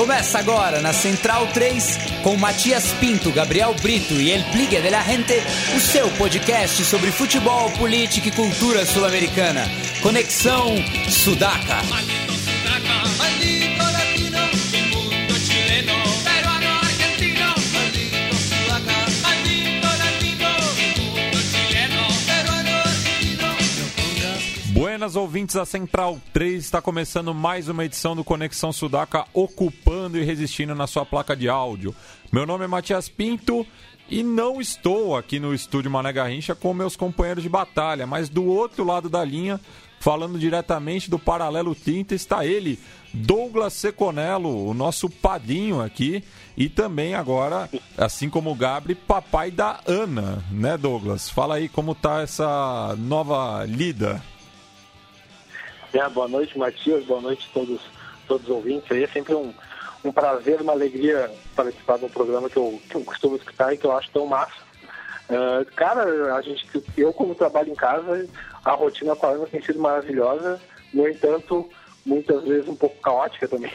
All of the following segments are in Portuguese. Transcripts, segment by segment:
Começa agora na Central 3 com Matias Pinto, Gabriel Brito e El Pligue de la Gente, o seu podcast sobre futebol, política e cultura sul-americana. Conexão Sudaca. Buenas ouvintes da Central 3, está começando mais uma edição do Conexão Sudaca, ocupando e resistindo na sua placa de áudio. Meu nome é Matias Pinto e não estou aqui no estúdio Mané Garrincha com meus companheiros de batalha, mas do outro lado da linha, falando diretamente do Paralelo 30, está ele, Douglas Seconello, o nosso padrinho aqui, e também agora, assim como o Gabri, papai da Ana, né Douglas? Fala aí como tá essa nova lida. É, boa noite, Matias. Boa noite a todos, todos os ouvintes. Aí é sempre um, um prazer, uma alegria participar de um programa que eu, que eu costumo escutar e que eu acho tão massa. Uh, cara, a gente, eu como trabalho em casa, a rotina com a Ana tem sido maravilhosa. No entanto, muitas vezes um pouco caótica também.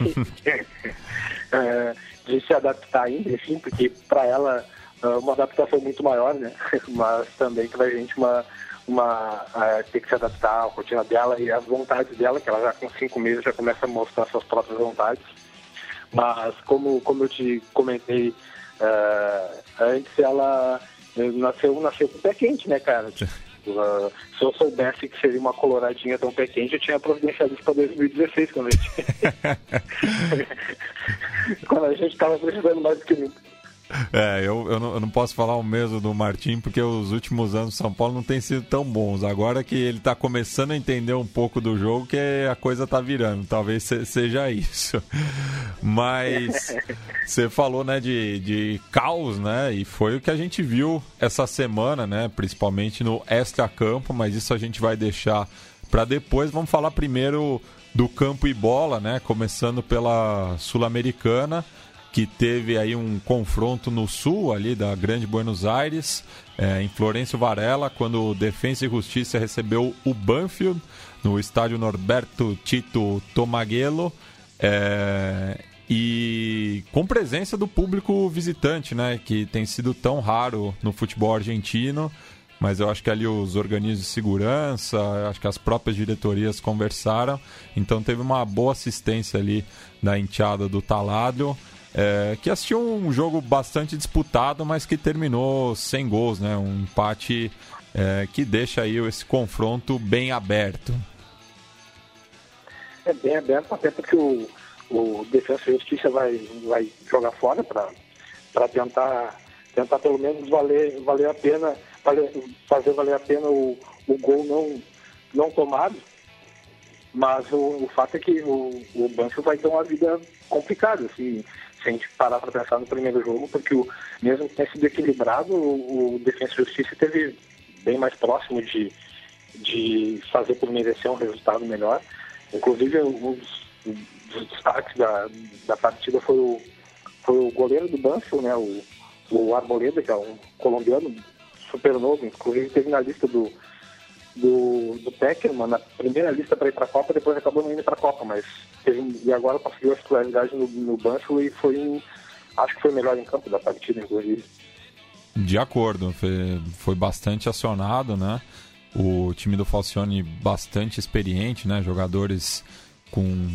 uh, de se adaptar ainda, enfim, porque para ela uh, uma adaptação muito maior, né? Mas também para a gente uma uma uh, ter que se adaptar à rotina dela e às vontades dela, que ela já com cinco meses já começa a mostrar suas próprias vontades. Mas como, como eu te comentei uh, antes, ela nasceu, nasceu com o pé quente, né, cara? Uh, se eu soubesse que seria uma coloradinha tão pé quente, eu tinha providenciado isso para 2016, quando a gente quando a gente estava precisando mais do que nunca. É, eu, eu não, eu, não, posso falar o mesmo do Martim, porque os últimos anos do São Paulo não têm sido tão bons. Agora que ele está começando a entender um pouco do jogo, que a coisa está virando. Talvez seja isso. Mas você falou né, de, de caos, né? E foi o que a gente viu essa semana, né? Principalmente no extra-campo, mas isso a gente vai deixar para depois. Vamos falar primeiro do campo e bola, né? Começando pela Sul-Americana que teve aí um confronto no sul ali da Grande Buenos Aires, é, em Florencio Varela, quando Defensa e Justiça recebeu o Banfield no estádio Norberto Tito Tomaguelo. É, e com presença do público visitante, né, que tem sido tão raro no futebol argentino, mas eu acho que ali os organismos de segurança, acho que as próprias diretorias conversaram, então teve uma boa assistência ali da enteada do Taladro é, que assistiu um jogo bastante disputado, mas que terminou sem gols, né? Um empate é, que deixa aí esse confronto bem aberto. É bem aberto, até porque o, o Defensa e Justiça vai, vai jogar fora para tentar, tentar pelo menos valer, valer a pena, valer, fazer valer a pena o, o gol não, não tomado. Mas o, o fato é que o, o vai ter uma vida complicada. Assim, se a gente parar para pensar no primeiro jogo, porque o, mesmo que tenha sido equilibrado, o, o Defensa e Justiça teve bem mais próximo de, de fazer por merecer um resultado melhor. Inclusive, um dos, dos destaques da, da partida foi o, foi o goleiro do Banfield, né, o, o Arboleda, que é um colombiano super novo, inclusive teve na lista do, do, do Peckerman na primeira lista para ir para a Copa, depois acabou não indo para a Copa, mas teve, e agora conseguiu a titularidade no, no banco e foi, acho que foi o melhor em campo da partida, inclusive. De acordo, foi, foi bastante acionado, né? O time do Falcione bastante experiente, né? Jogadores com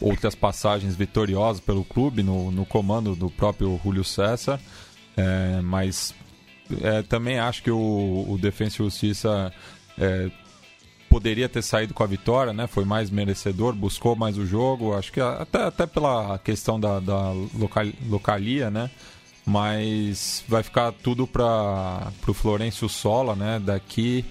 outras passagens vitoriosas pelo clube no, no comando do próprio Julio César, é, mas é, também acho que o, o Defensa e Justiça é, poderia ter saído com a vitória, né? Foi mais merecedor, buscou mais o jogo. Acho que até, até pela questão da, da local, localia, né? Mas vai ficar tudo para o Florencio Sola, né? Daqui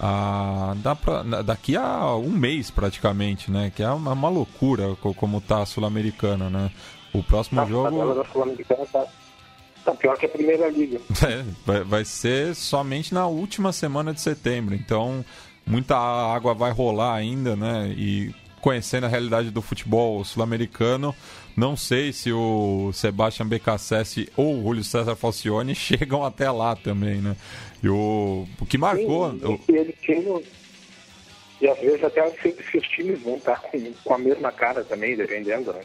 a, dá pra, daqui a um mês praticamente, né? Que é uma, uma loucura como tá a Sul-Americana, né? O próximo tá, jogo. A Sul-Americana tá, tá pior que a primeira liga. É, vai, ser somente na última semana de setembro. Então muita água vai rolar ainda, né? E conhecendo a realidade do futebol sul-americano, não sei se o Sebastian Becassese ou o Julio César Falcione chegam até lá também, né? E o, o que marcou... Sim, e, ele tinha, e às vezes até se, se os times vão estar com, com a mesma cara também, dependendo, né?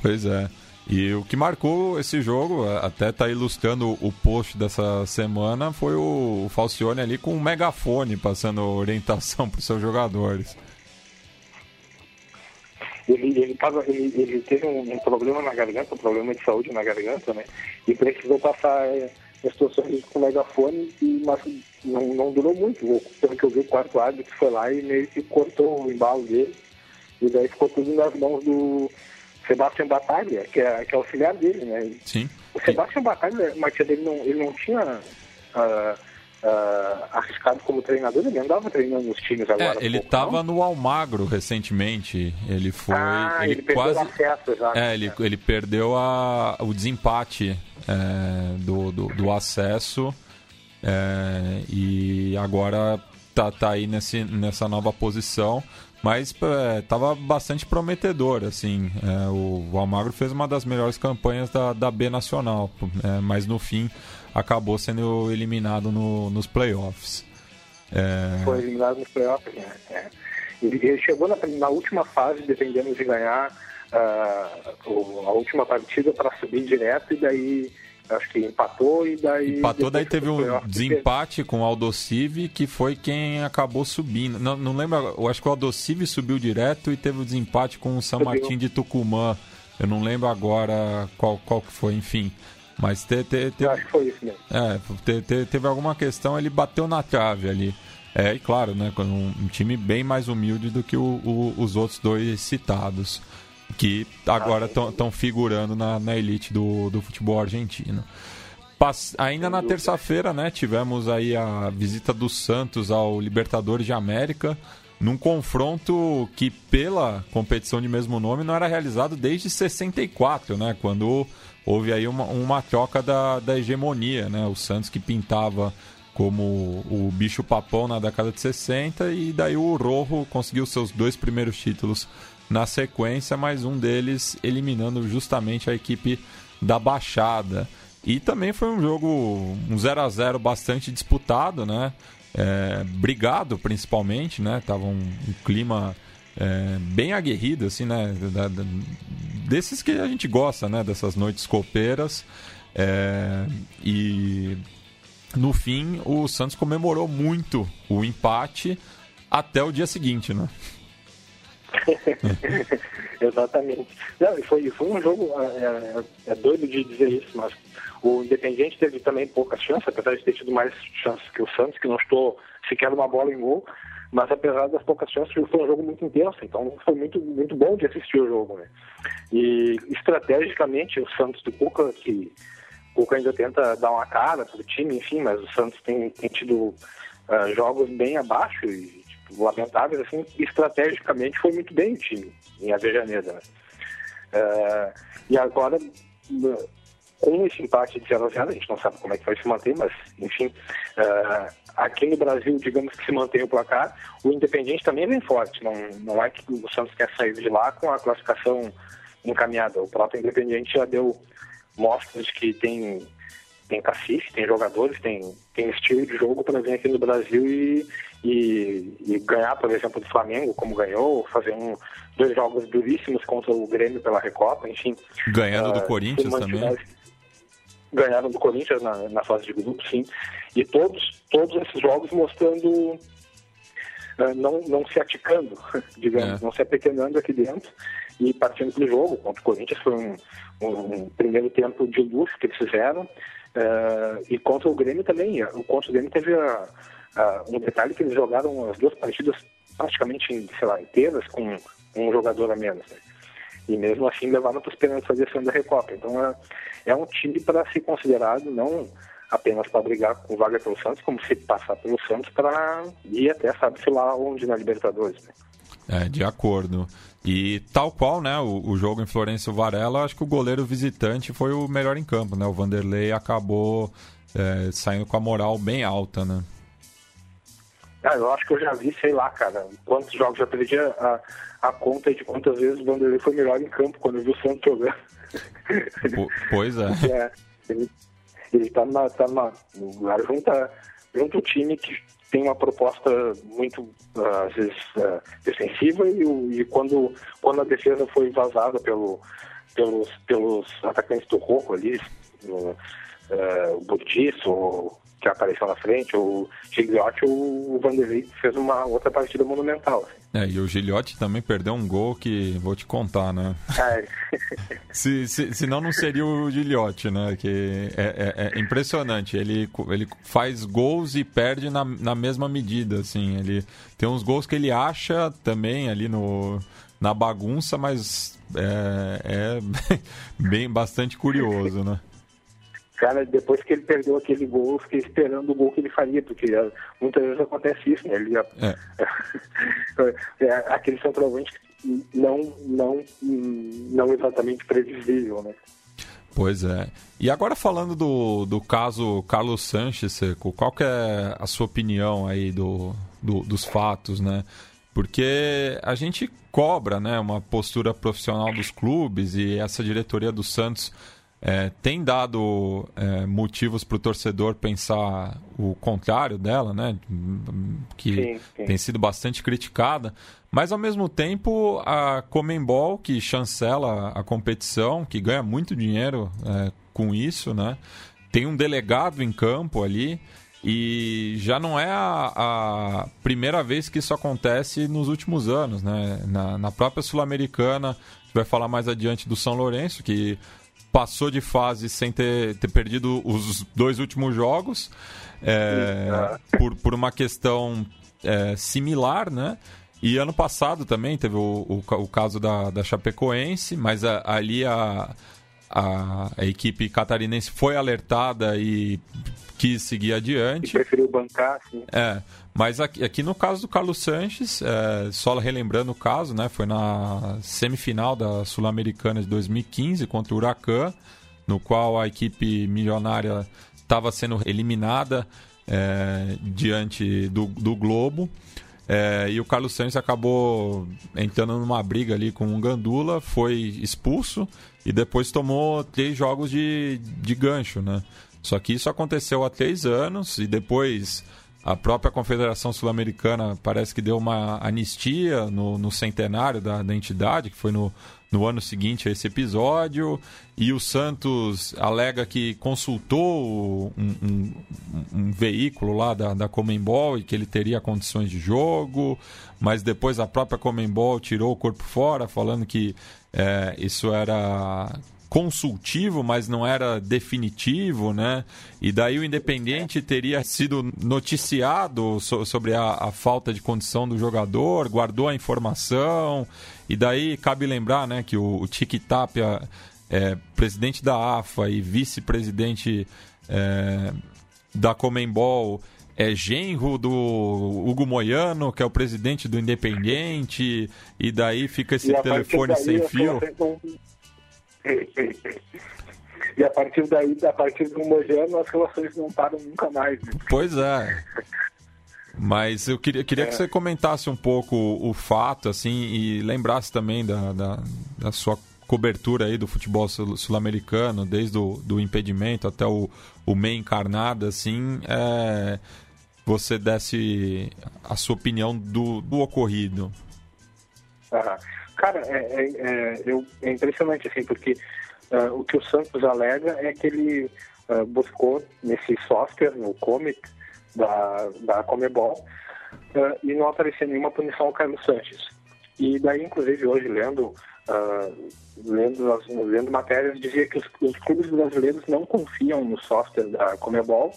Pois é. E o que marcou esse jogo, até tá ilustrando o post dessa semana, foi o Falcione ali com um megafone passando orientação para os seus jogadores. Ele, ele, tava, ele, ele teve um, um, problema na garganta, um problema de saúde na garganta, né? E precisou passar é, instruções com megafone, e, mas não, não durou muito. Pelo que eu vi, o quarto árbitro foi lá e meio que cortou o embalo dele. E daí ficou tudo nas mãos do Sebastião Batalha, que é, que é auxiliar dele, né? Sim. O Sebastião Batalha, Matia, ele não, ele não tinha uh, uh, arriscado como treinador, ele andava treinando nos times agora. É, ele estava no Almagro recentemente. Ele foi. Ah, ele, ele perdeu quase. o acesso, exato. É, ele, ele perdeu a, o desempate é, do, do, do, acesso. É, e agora tá, tá aí nesse, nessa nova posição mas é, bastante prometedor, assim. É, o, o Almagro fez uma das melhores campanhas da, da B Nacional, é, mas no fim acabou sendo eliminado no, nos playoffs. É... Foi eliminado nos playoffs, né? É. Ele chegou na, na, última fase, dependendo de ganhar uh, a última partida para subir direto e daí acho que empatou e daí. Empatou, daí teve um desempate com o Aldocive, que foi quem acabou subindo. Não, não lembro, eu acho que o Aldocive subiu direto e teve o um desempate com o São Martin de Tucumã. Eu não lembro agora qual, qual que foi, enfim. Mas te, te, te, acho que foi isso mesmo. É, te, te, teve alguma questão, ele bateu na trave ali. É, e claro, né, um, um time bem mais humilde do que o, o, os outros dois citados que agora estão figurando na, na elite do, do futebol argentino. Pass... Ainda na terça-feira, né, tivemos aí a visita do Santos ao Libertadores de América, num confronto que, pela competição de mesmo nome, não era realizado desde 64, né, quando houve aí uma, uma troca da, da hegemonia, né, o Santos que pintava como o bicho papão na década de 60 e daí o Rojo conseguiu seus dois primeiros títulos na sequência, mais um deles eliminando justamente a equipe da Baixada. E também foi um jogo, um 0 a 0 bastante disputado, né? É, brigado principalmente, né? Tava um, um clima é, bem aguerrido, assim, né? Da, da, desses que a gente gosta, né? Dessas noites copeiras. É, e no fim, o Santos comemorou muito o empate até o dia seguinte, né? Exatamente. Não, foi, foi um jogo, é, é, é, doido de dizer isso, mas o Independiente teve também poucas chances, apesar de ter tido mais chances que o Santos, que não estou sequer uma bola em gol, mas apesar das poucas chances, foi um jogo muito intenso, então foi muito, muito bom de assistir o jogo. Né? E estrategicamente, o Santos do Cuca, que o Cuca ainda tenta dar uma cara para o time, enfim, mas o Santos tem, tem tido uh, jogos bem abaixo e lamentáveis, assim, estrategicamente foi muito bem o time em Avejaneda. Né? Uh, e agora, com esse empate de 0 a 0 a gente não sabe como é que vai se manter, mas, enfim, uh, aqui no Brasil, digamos que se mantém o placar, o Independente também vem forte, não, não é que o Santos quer sair de lá com a classificação encaminhada, o próprio Independente já deu mostras de que tem tem cacife, tem jogadores, tem, tem estilo de jogo para vir aqui no Brasil e, e, e, ganhar, por exemplo, do Flamengo, como ganhou, fazer um, dois jogos duríssimos contra o Grêmio pela Recopa, enfim. Ganhando uh, do ah, Corinthians também. Ganharam do Corinthians na, na fase de grupo, sim. E todos, todos esses jogos mostrando uh, não, não se aticando, digamos, é. não se apequenando aqui dentro e partindo do jogo contra o Corinthians foi um, um, um primeiro tempo de luxo que eles fizeram Uh, e contra o Grêmio também. O contra o Grêmio teve a, a, um detalhe que eles jogaram as duas partidas praticamente, sei lá, inteiras com um jogador a menos. Né? E mesmo assim levaram para os pênaltis a segunda Recopa. Então é, é um time para ser considerado não apenas para brigar com vaga pelo Santos, como se passar pelo Santos para ir até sabe-se lá onde na Libertadores. Né? É, de acordo. E tal qual, né, o, o jogo em Florencio Varela, acho que o goleiro visitante foi o melhor em campo, né? O Vanderlei acabou é, saindo com a moral bem alta, né? Ah, eu acho que eu já vi, sei lá, cara, quantos jogos, já perdi a, a conta de quantas vezes o Vanderlei foi melhor em campo quando eu vi o Santos jogando. Pois é. é ele, ele tá numa, tá numa, junta, junta o time que tem uma proposta muito, ah, às vezes, uh, defensiva e, e, quando, quando a defesa foi vazada pelo, pelos, pelos atacantes do Roco ali, no, uh, o Burdiço, que apareceu na frente, o Gigliotti, o Vanderlei fez uma outra partida monumental. Assim. É, e o Gigliotti também perdeu um gol que vou te contar, né? É. se, se, senão não seria o Gigliotti, né? Que é, é, é, impressionante. Ele, ele faz gols e perde na, na mesma medida, assim. Ele tem uns gols que ele acha também ali no, na bagunça, mas é, é bem bastante curioso, né? Cara, depois que ele perdeu aquele gol, eu fiquei esperando o gol que ele faria, porque é, muitas vezes acontece isso, né? Ele, é. é aquele centroavante não, não, não exatamente previsível, né? Pois é. E agora falando do, do caso Carlos Sanches, Seco, qual que é a sua opinião aí do, do, dos fatos, né? Porque a gente cobra né, uma postura profissional dos clubes e essa diretoria do Santos é, tem dado é, motivos para o torcedor pensar o contrário dela, né? Que sim, sim. tem sido bastante criticada. Mas ao mesmo tempo a Comembol, que chancela a competição, que ganha muito dinheiro é, com isso, né? Tem um delegado em campo ali. E já não é a, a, primeira vez que isso acontece nos últimos anos, né? Na, na própria Sul-Americana, a gente vai falar mais adiante do São Lourenço, que passou de fase sem ter, ter perdido os dois últimos jogos é, por, por uma questão é, similar, né? E ano passado também teve o, o, o caso da, da Chapecoense, mas a, ali a, a, a, equipe catarinense foi alertada e quis seguir adiante. E preferiu bancar, sim. É, mas aqui, aqui no caso do Carlos Sanches, é, só relembrando o caso, né? Foi na semifinal da Sul-Americana de 2015 contra o Huracan, no qual a equipe milionária estava sendo eliminada é, diante do, do Globo. É, e o Carlos Sanches acabou entrando numa briga ali com o Gandula, foi expulso e depois tomou três jogos de, de gancho, né? Só que isso aconteceu há três anos e depois a própria Confederação Sul-Americana parece que deu uma anistia no, no centenário da, da, entidade, que foi no, no ano seguinte a esse episódio. E o Santos alega que consultou um, um, um veículo lá da, da Comembol e que ele teria condições de jogo, mas depois a própria Comembol tirou o corpo fora, falando que é, isso era consultivo, mas não era definitivo, né? E daí o Independente teria sido noticiado so sobre a, a, falta de condição do jogador, guardou a informação, e daí cabe lembrar, né, que o, o Tiki Tapia é presidente da AFA e vice-presidente é, da Comembol é genro do Hugo Moiano, que é o presidente do Independente, e daí fica esse telefone sem fio. E a partir daí, a partir do Mojano, as relações não param nunca mais. Né? Pois é. Mas eu queria, queria é. que você comentasse um pouco o, fato, assim, e lembrasse também da, da, da sua cobertura aí do futebol sul-americano, desde o do impedimento até o, o meio encarnado, assim, é, você desse a sua opinião do, do ocorrido. Aham. Cara, é, é, é, eu, é impressionante, assim, porque uh, o que o Santos alega é que ele uh, buscou nesse software, no Comet da, da Comebol, uh, e não aparecia nenhuma punição ao Carlos Sanches. E daí, inclusive, hoje, lendo, lendo, lendo matérias, dizia que os, os clubes brasileiros não confiam no software da Comebol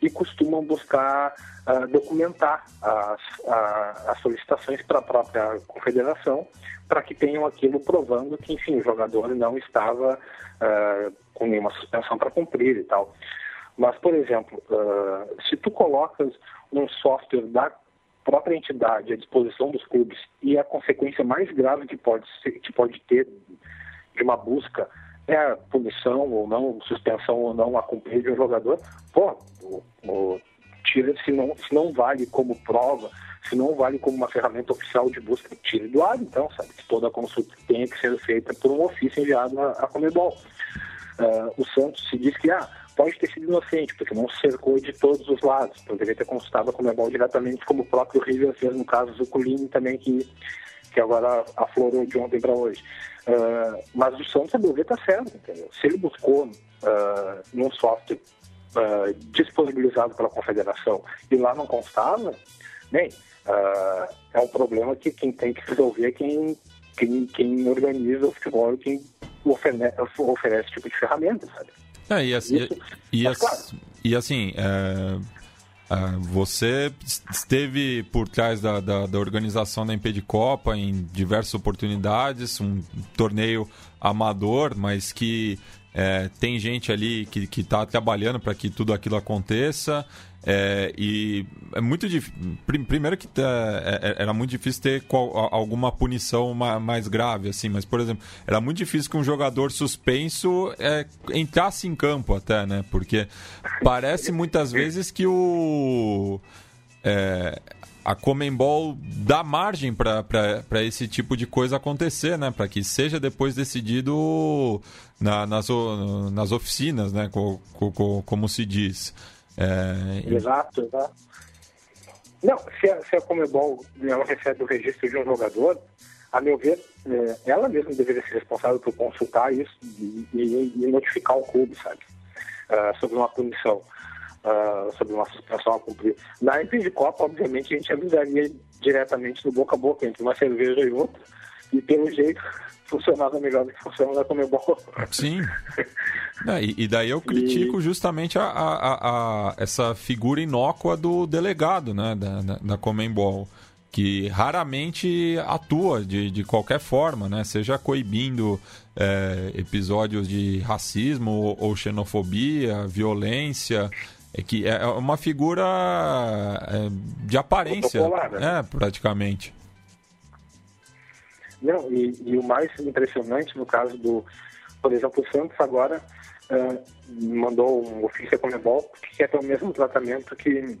e costumam buscar uh, documentar as, a, as solicitações para a própria confederação para que tenham aquilo provando que, enfim, o jogador não estava uh, com nenhuma suspensão para cumprir e tal. Mas, por exemplo, uh, se tu colocas um software da própria entidade à disposição dos clubes e a consequência mais grave que pode, ser, que pode ter de uma busca é punição ou não, suspensão ou não a cumprir de um jogador, pô, o, o, tira, se não, se não vale como prova, se não vale como uma ferramenta oficial de busca, tire do ar, então, sabe? Que toda consulta tenha que ser feita por um ofício enviado à, à Comebol. Uh, o Santos se diz que, ah, pode ter sido inocente, porque não cercou de todos os lados, poderia ter consultado a Comebol diretamente, como o próprio River fez no caso do Colini também, que, que agora aflorou de ontem para hoje. Uh, mas o Santos, a meu ver, está certo, entendeu? Se ele buscou uh, num software uh, disponibilizado pela confederação e lá não constava, bem, é um problema que quem tem que resolver é quem, quem, quem organiza o futebol e quem oferece, oferece esse tipo de ferramenta, sabe? É, e, assim, Isso, e, e, claro. e assim, é, é, você esteve por trás da, da, da organização da Copa em diversas oportunidades, um torneio amador, mas que é, tem gente ali que está trabalhando para que tudo aquilo aconteça. É, e é muito difícil. Primeiro que é, é, era muito difícil ter qual, alguma punição mais grave, assim, mas, por exemplo, era muito difícil que um jogador suspenso é, entrasse em campo até, né? Porque parece muitas vezes que o. É, a Comembol dá margem para esse tipo de coisa acontecer, né? Para que seja depois decidido na, nas, nas oficinas, né? Co, co, como se diz. É... Exato, exato. Não, se a, se a ela recebe o registro de um jogador, a meu ver, é, ela mesma deveria ser responsável por consultar isso e, e, e notificar o clube, sabe? Uh, sobre uma punição, uh, sobre uma suspensão a cumprir. Na MP de Copa, obviamente, a gente avisaria diretamente no boca a boca entre uma cerveja e outra, e pelo jeito funcionava melhor do que funciona na Comebol. Sim. E, e, daí eu critico e... justamente a, a, a, essa figura inócua do delegado né, da, da, da Comembol, que raramente atua de, de qualquer forma, né, seja coibindo é, episódios de racismo ou, ou xenofobia, violência. É que é uma figura é, de aparência, né? é, praticamente. Não, e, e, o mais impressionante no caso do, por exemplo, o Santos agora uh, mandou um ofício a Comebol que quer ter o mesmo tratamento que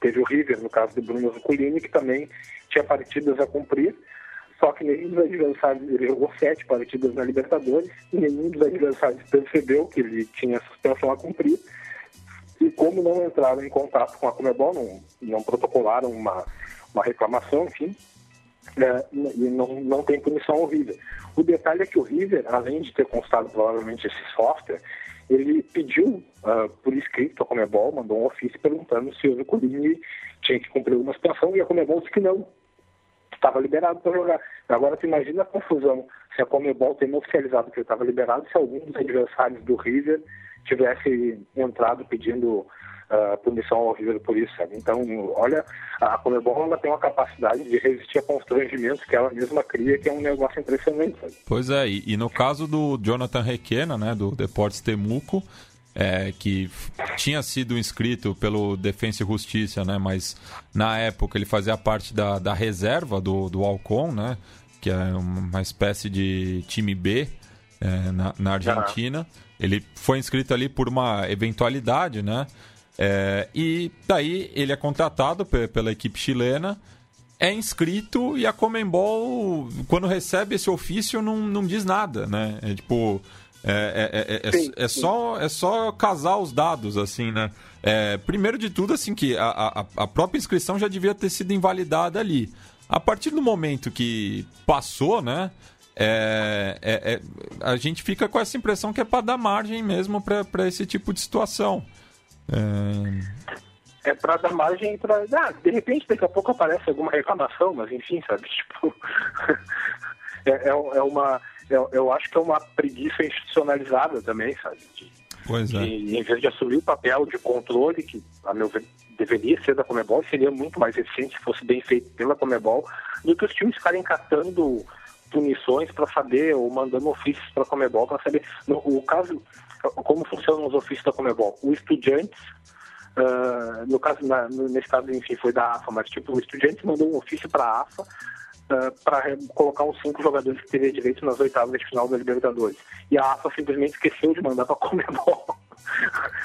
teve o River, no caso do Bruno Zuculini, que também tinha partidas a cumprir, só que nenhum dos adversários, ele jogou sete partidas na Libertadores, e nenhum dos adversários percebeu que ele tinha suspensão a cumprir, e como não entraram em contato com a Comebol, não, não protocolaram uma, uma reclamação, enfim, é, e não, não tem punição ao River. O detalhe é que o River, além de ter constado provavelmente esse software, ele pediu uh, por escrito a Comebol, mandou um ofício perguntando se o Nicolini tinha que cumprir uma situação e a Comebol disse que não, estava liberado para jogar. Agora, tu imagina a confusão se a Comebol tem oficializado que ele estava liberado, se algum dos adversários do River tivesse entrado pedindo uh, punição ao River por isso, sabe? Então, olha, a Comebol ela tem uma capacidade de resistir a constrangimentos que ela mesma cria, que é um negócio impressionante, sabe? Pois é, e, e no caso do Jonathan Requena, né, do Deportes Temuco, é, que tinha sido inscrito pelo Defensa e Justiça, né, mas na época ele fazia parte da, da reserva do, do Alcon, né, que é uma espécie de time B é, na, na Argentina. Ele foi inscrito ali por uma eventualidade, né? É, e daí ele é contratado pela equipe chilena, é inscrito e a Comembol, quando recebe esse ofício, não, não diz nada, né? É tipo. É, é, é, é, só, é só casar os dados, assim, né? primeiro de tudo, assim, que a, a, a própria inscrição já devia ter sido invalidada ali. A partir do momento que passou, né? É, é, é, a gente fica com essa impressão que é para dar margem mesmo para esse tipo de situação. É, é para dar margem para. Ah, de repente, daqui a pouco aparece alguma reclamação, mas enfim, sabe? Tipo. é, é, é, uma. Eu, eu acho que é uma preguiça institucionalizada também, sabe? De, pois é. De, em vez de assumir o papel de controle, que, a meu ver, deveria ser da Comebol, seria muito mais eficiente se fosse bem feito pela Comebol, do que os times ficarem catando punições para saber, ou mandando ofícios para a Comebol para saber. No, o caso, como funcionam os ofícios da Comebol? O Estudiantes, uh, no caso, na, nesse caso, enfim, foi da AFA, mas tipo, o Estudiantes mandou um ofício para a AFA uh, para colocar os cinco jogadores que teriam direito nas oitavas de final da Libertadores. E a AFA simplesmente esqueceu de mandar para a Comebol.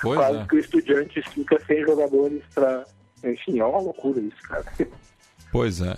Quase é. que o Estudiantes fica sem jogadores para. Enfim, é uma loucura isso, cara. Pois é.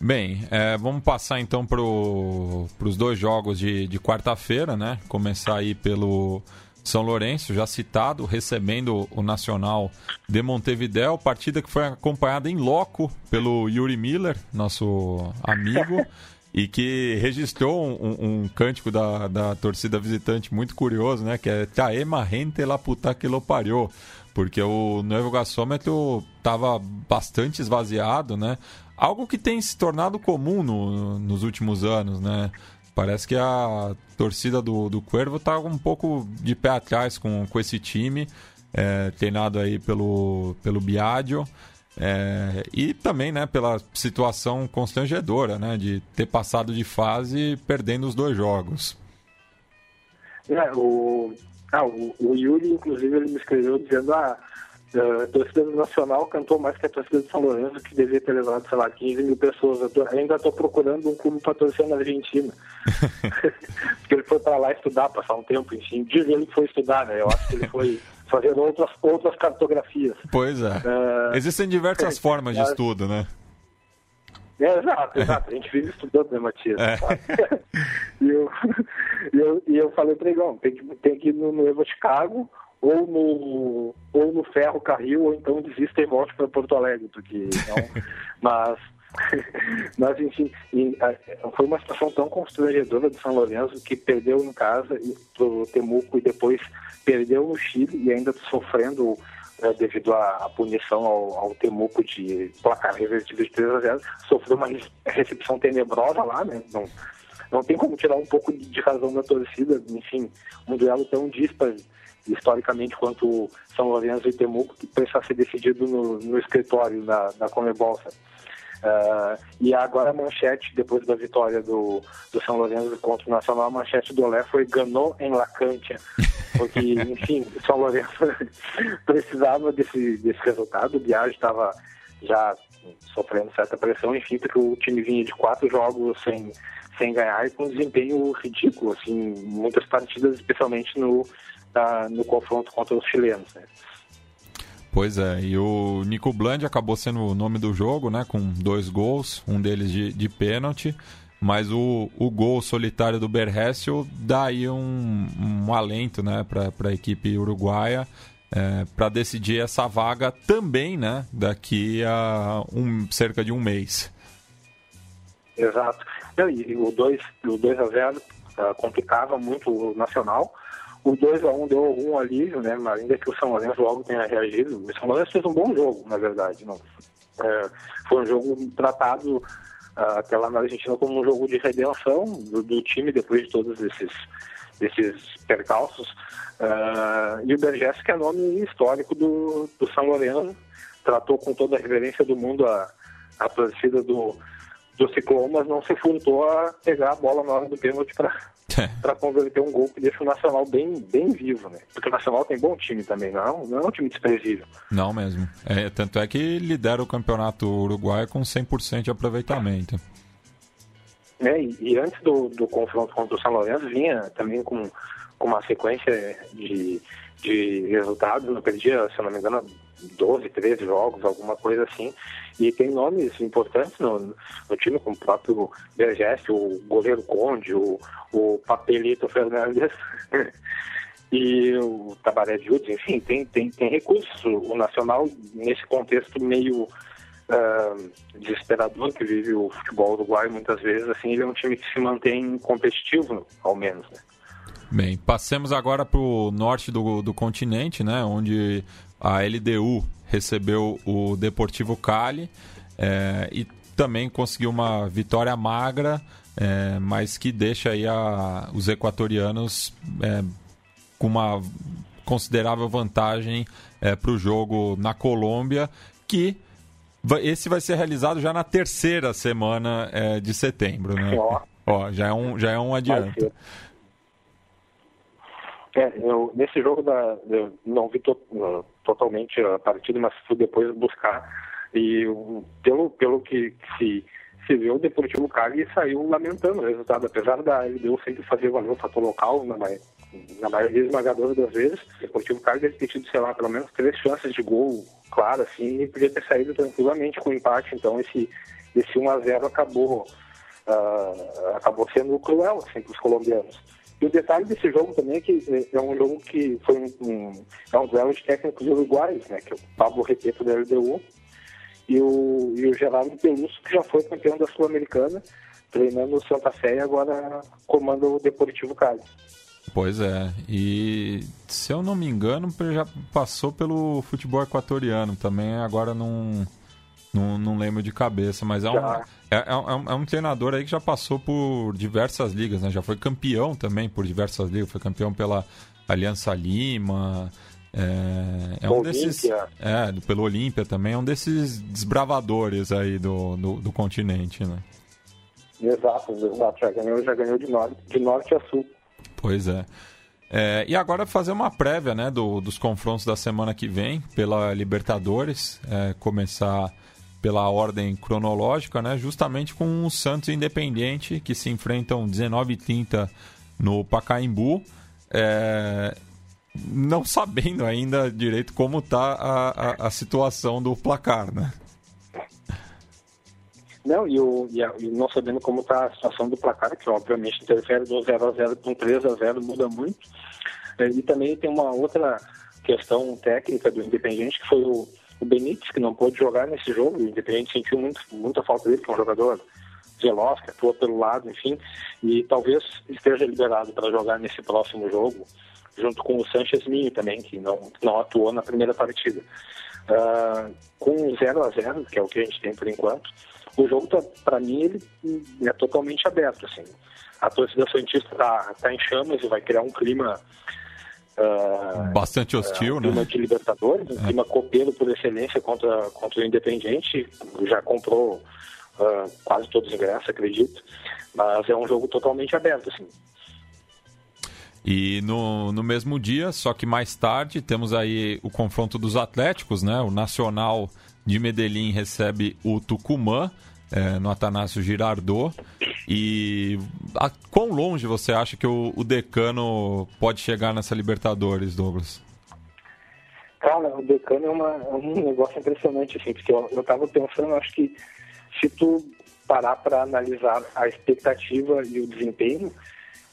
Bem, é, vamos passar então para os dois jogos de, de quarta-feira, né? Começar aí pelo São Lourenço, já citado, recebendo o Nacional de Montevidéu, partida que foi acompanhada em loco pelo Yuri Miller, nosso amigo. e que registrou um, um cântico da, da torcida visitante muito curioso, né? Que é Taema Gente La Puta que lo parió porque o Novo Gasômetro estava bastante esvaziado, né? Algo que tem se tornado comum no, nos últimos anos, né? Parece que a torcida do, do Cuervo está um pouco de pé atrás com, com esse time, é, treinado aí pelo, pelo Biadio. É, e também né, pela situação constrangedora né, de ter passado de fase perdendo os dois jogos. É, o, ah, o, o Yuri, inclusive, ele me escreveu dizendo ah, a torcida do Nacional cantou mais que a torcida de São Lourenço, que devia ter levado, sei lá, 15 mil pessoas. Eu tô, ainda estou procurando um clube para torcer na Argentina. Porque ele foi para lá estudar, passar um tempo, enfim. Diz ele que foi estudar, né? Eu acho que ele foi fazendo outras, outras cartografias. Pois é. Uh, Existem diversas é, formas de estudo, né? É, exato, exato. A gente vive estudando, né, Matias? É. e, eu, e, eu, e eu falei para ele, tem que, tem que ir no, no Evo Chicago ou no, ou no Ferro Carril, ou então desista e volte para Porto Alegre, porque não. Mas, mas enfim, a, foi uma situação tão constrangedora do São Lourenço que perdeu em casa para o Temuco e depois perdeu no Chile e ainda sofrendo é, devido à, punição ao, ao, Temuco de placar revertido de 3 a 0, sofreu uma recepção tenebrosa lá, né? Não, não tem como tirar um pouco de, de razão da torcida, enfim, um duelo tão disparo historicamente quanto São Lourenço e Temuco, que precisa ser decidido no, no escritório da, da Comebol. Uh, e agora a manchete, depois da vitória do, do São Lourenço contra o Nacional, a manchete do Olé foi ganhou em Lacantia. Porque, enfim, o São Lourenço precisava desse, desse resultado. O Biagi estava já sofrendo certa pressão, enfim, porque o time vinha de quatro jogos sem, sem ganhar e com um desempenho ridículo, assim, muitas partidas, especialmente no, na, no confronto contra os chilenos. Né? Pois é, e o Nico Bland acabou sendo o nome do jogo, né? Com dois gols, um deles de, de pênalti. Mas o, o gol solitário do Berressel dá aí um, um alento né, para a equipe uruguaia é, para decidir essa vaga também né, daqui a um, cerca de um mês. Exato. E, o 2 o dois a 0 uh, ah, complicava muito o Nacional, o 2x1 um deu algum alívio, né? Mas ainda que o São Lourenço logo tenha reagido. O São Lourenço fez um bom jogo, na verdade. Não. É, foi um jogo tratado uh, lá na Argentina como um jogo de redenção do, do time depois de todos esses, esses percalços. Uh, e o Berges, que é nome histórico do, do São Lourenço, tratou com toda a reverência do mundo a, a torcida do, do Ciclone, mas não se furtou a pegar a bola na hora do pênalti para para converter um gol que deixa o Nacional bem, bem vivo, né? Porque o Nacional tem bom time também, não, é não é um time desprezível. Não mesmo. É, tanto é que lidera o campeonato uruguaio com 100% de aproveitamento. É, e, e, antes do, do confronto contra o São Lourenço vinha também com, com uma sequência de, de resultados, não perdia, se eu não me engano, 12, 13 jogos, alguma coisa assim. E tem nomes importantes no, no time, como o próprio Berges, o goleiro Conde, o, o Papelito Fernandes e o Tabaré Júlio, enfim, tem, tem, tem recursos. O Nacional, nesse contexto meio uh, desesperador que vive o futebol uruguaio, muitas vezes, assim, ele é um time que se mantém competitivo, ao menos, né? Bem, passemos agora para o norte do, do continente, né, onde a LDU recebeu o Deportivo Cali é, e também conseguiu uma vitória magra, é, mas que deixa aí a, os equatorianos é, com uma considerável vantagem para o jogo na Colômbia, que esse vai ser realizado já na terceira semana de setembro, né? Ó, já é um, já é um adianto. É, eu, nesse jogo da, eu não vi to, totalmente a partida, mas fui depois buscar. E pelo, pelo que se, se viu, o Deportivo Cali saiu lamentando o resultado, apesar da LDU sempre fazer valer o fator local, na, na maioria esmagadora das vezes. O Deportivo Cali deve ter tido, sei lá, pelo menos três chances de gol, claro, assim, e podia ter saído tranquilamente com o empate. Então esse, esse 1 a 0 acabou, uh, acabou sendo cruel assim, para os colombianos. E o detalhe desse jogo também é que é, é um jogo que foi um, um, é um duelo de técnicos uruguaios, né? Que é o Pablo Repeto da LDU e o, e o Gerardo Peluso, que já foi campeão da Sul-Americana. treinando o Santa Fé e agora comanda o Deportivo Cali. Pois é, e se eu não me engano, já passou pelo futebol equatoriano também, agora não, não, não lembro de cabeça, mas é um, é, é, é, um, é um treinador aí que já passou por diversas ligas, né? Já foi campeão também por diversas ligas, foi campeão pela Aliança Lima, é, é um desses. É, pelo Olímpia também, é um desses desbravadores aí do, do, do continente, né? Exato, exato. Já ganhou, já ganhou de norte, de norte a sul. Pois é. é. e agora fazer uma prévia né, do, dos confrontos da semana que vem pela Libertadores, é, começar pela ordem cronológica, né, justamente com o Santos Independente, que se enfrentam 19h30 no Pacaembu. É, não sabendo ainda direito como está a, a, a, situação do placar, né? Não, e, o, e, a, e não sabendo como está a situação do placar, que obviamente interfere do 0 a 0 para um 3 a 0 muda muito. É, e também tem uma outra questão técnica do Independente, que foi o, o Benítez, que não pôde jogar nesse jogo. O Independente sentiu muito, muita falta dele, que é um jogador veloz, que atua pelo lado, enfim, e talvez esteja liberado para jogar nesse próximo jogo junto com o Sanchez Minho também, que não, não atuou na primeira partida. Uh, com 0 a 0 que é o que a gente tem por enquanto, o jogo, tá, para mim, ele é totalmente aberto. Assim. A torcida Santista está tá em chamas e vai criar um clima... Uh, Bastante hostil, uh, um clima né? de Libertadores, um é. clima copeiro por excelência contra, contra o Independiente. Já comprou uh, quase todos os ingressos, acredito. Mas é um jogo totalmente aberto, assim. E no, no mesmo dia, só que mais tarde, temos aí o confronto dos Atléticos, né? O Nacional de Medellín recebe o Tucumã é, no Atanásio Girardot. E a, quão longe você acha que o, o, Decano pode chegar nessa Libertadores, Douglas? Cara, o Decano é, uma, é um negócio impressionante, assim, porque eu, eu tava pensando, acho que se tu parar para analisar a expectativa e o desempenho,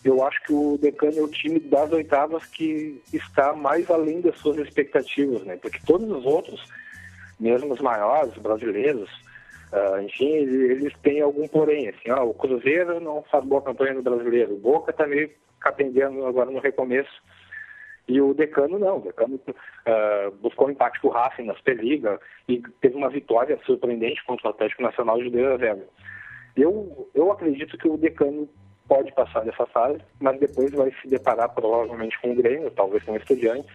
eu acho que o Decano é o time das oitavas que está mais além das suas expectativas, né? Porque todos os outros, mesmo os maiores, brasileiros, uh, enfim, eles têm algum porém, assim, ó, o Cruzeiro não faz boa campanha no brasileiro, o Boca está meio capengando agora no recomeço, e o Decano não, o Decano uh, buscou um empate com o Racing na Superliga e teve uma vitória surpreendente contra o Atlético Nacional de 2 a 0. Eu, eu acredito que o Decano pode passar dessa fase, mas depois vai se deparar provavelmente com o Grêmio, talvez com o Estudiantes.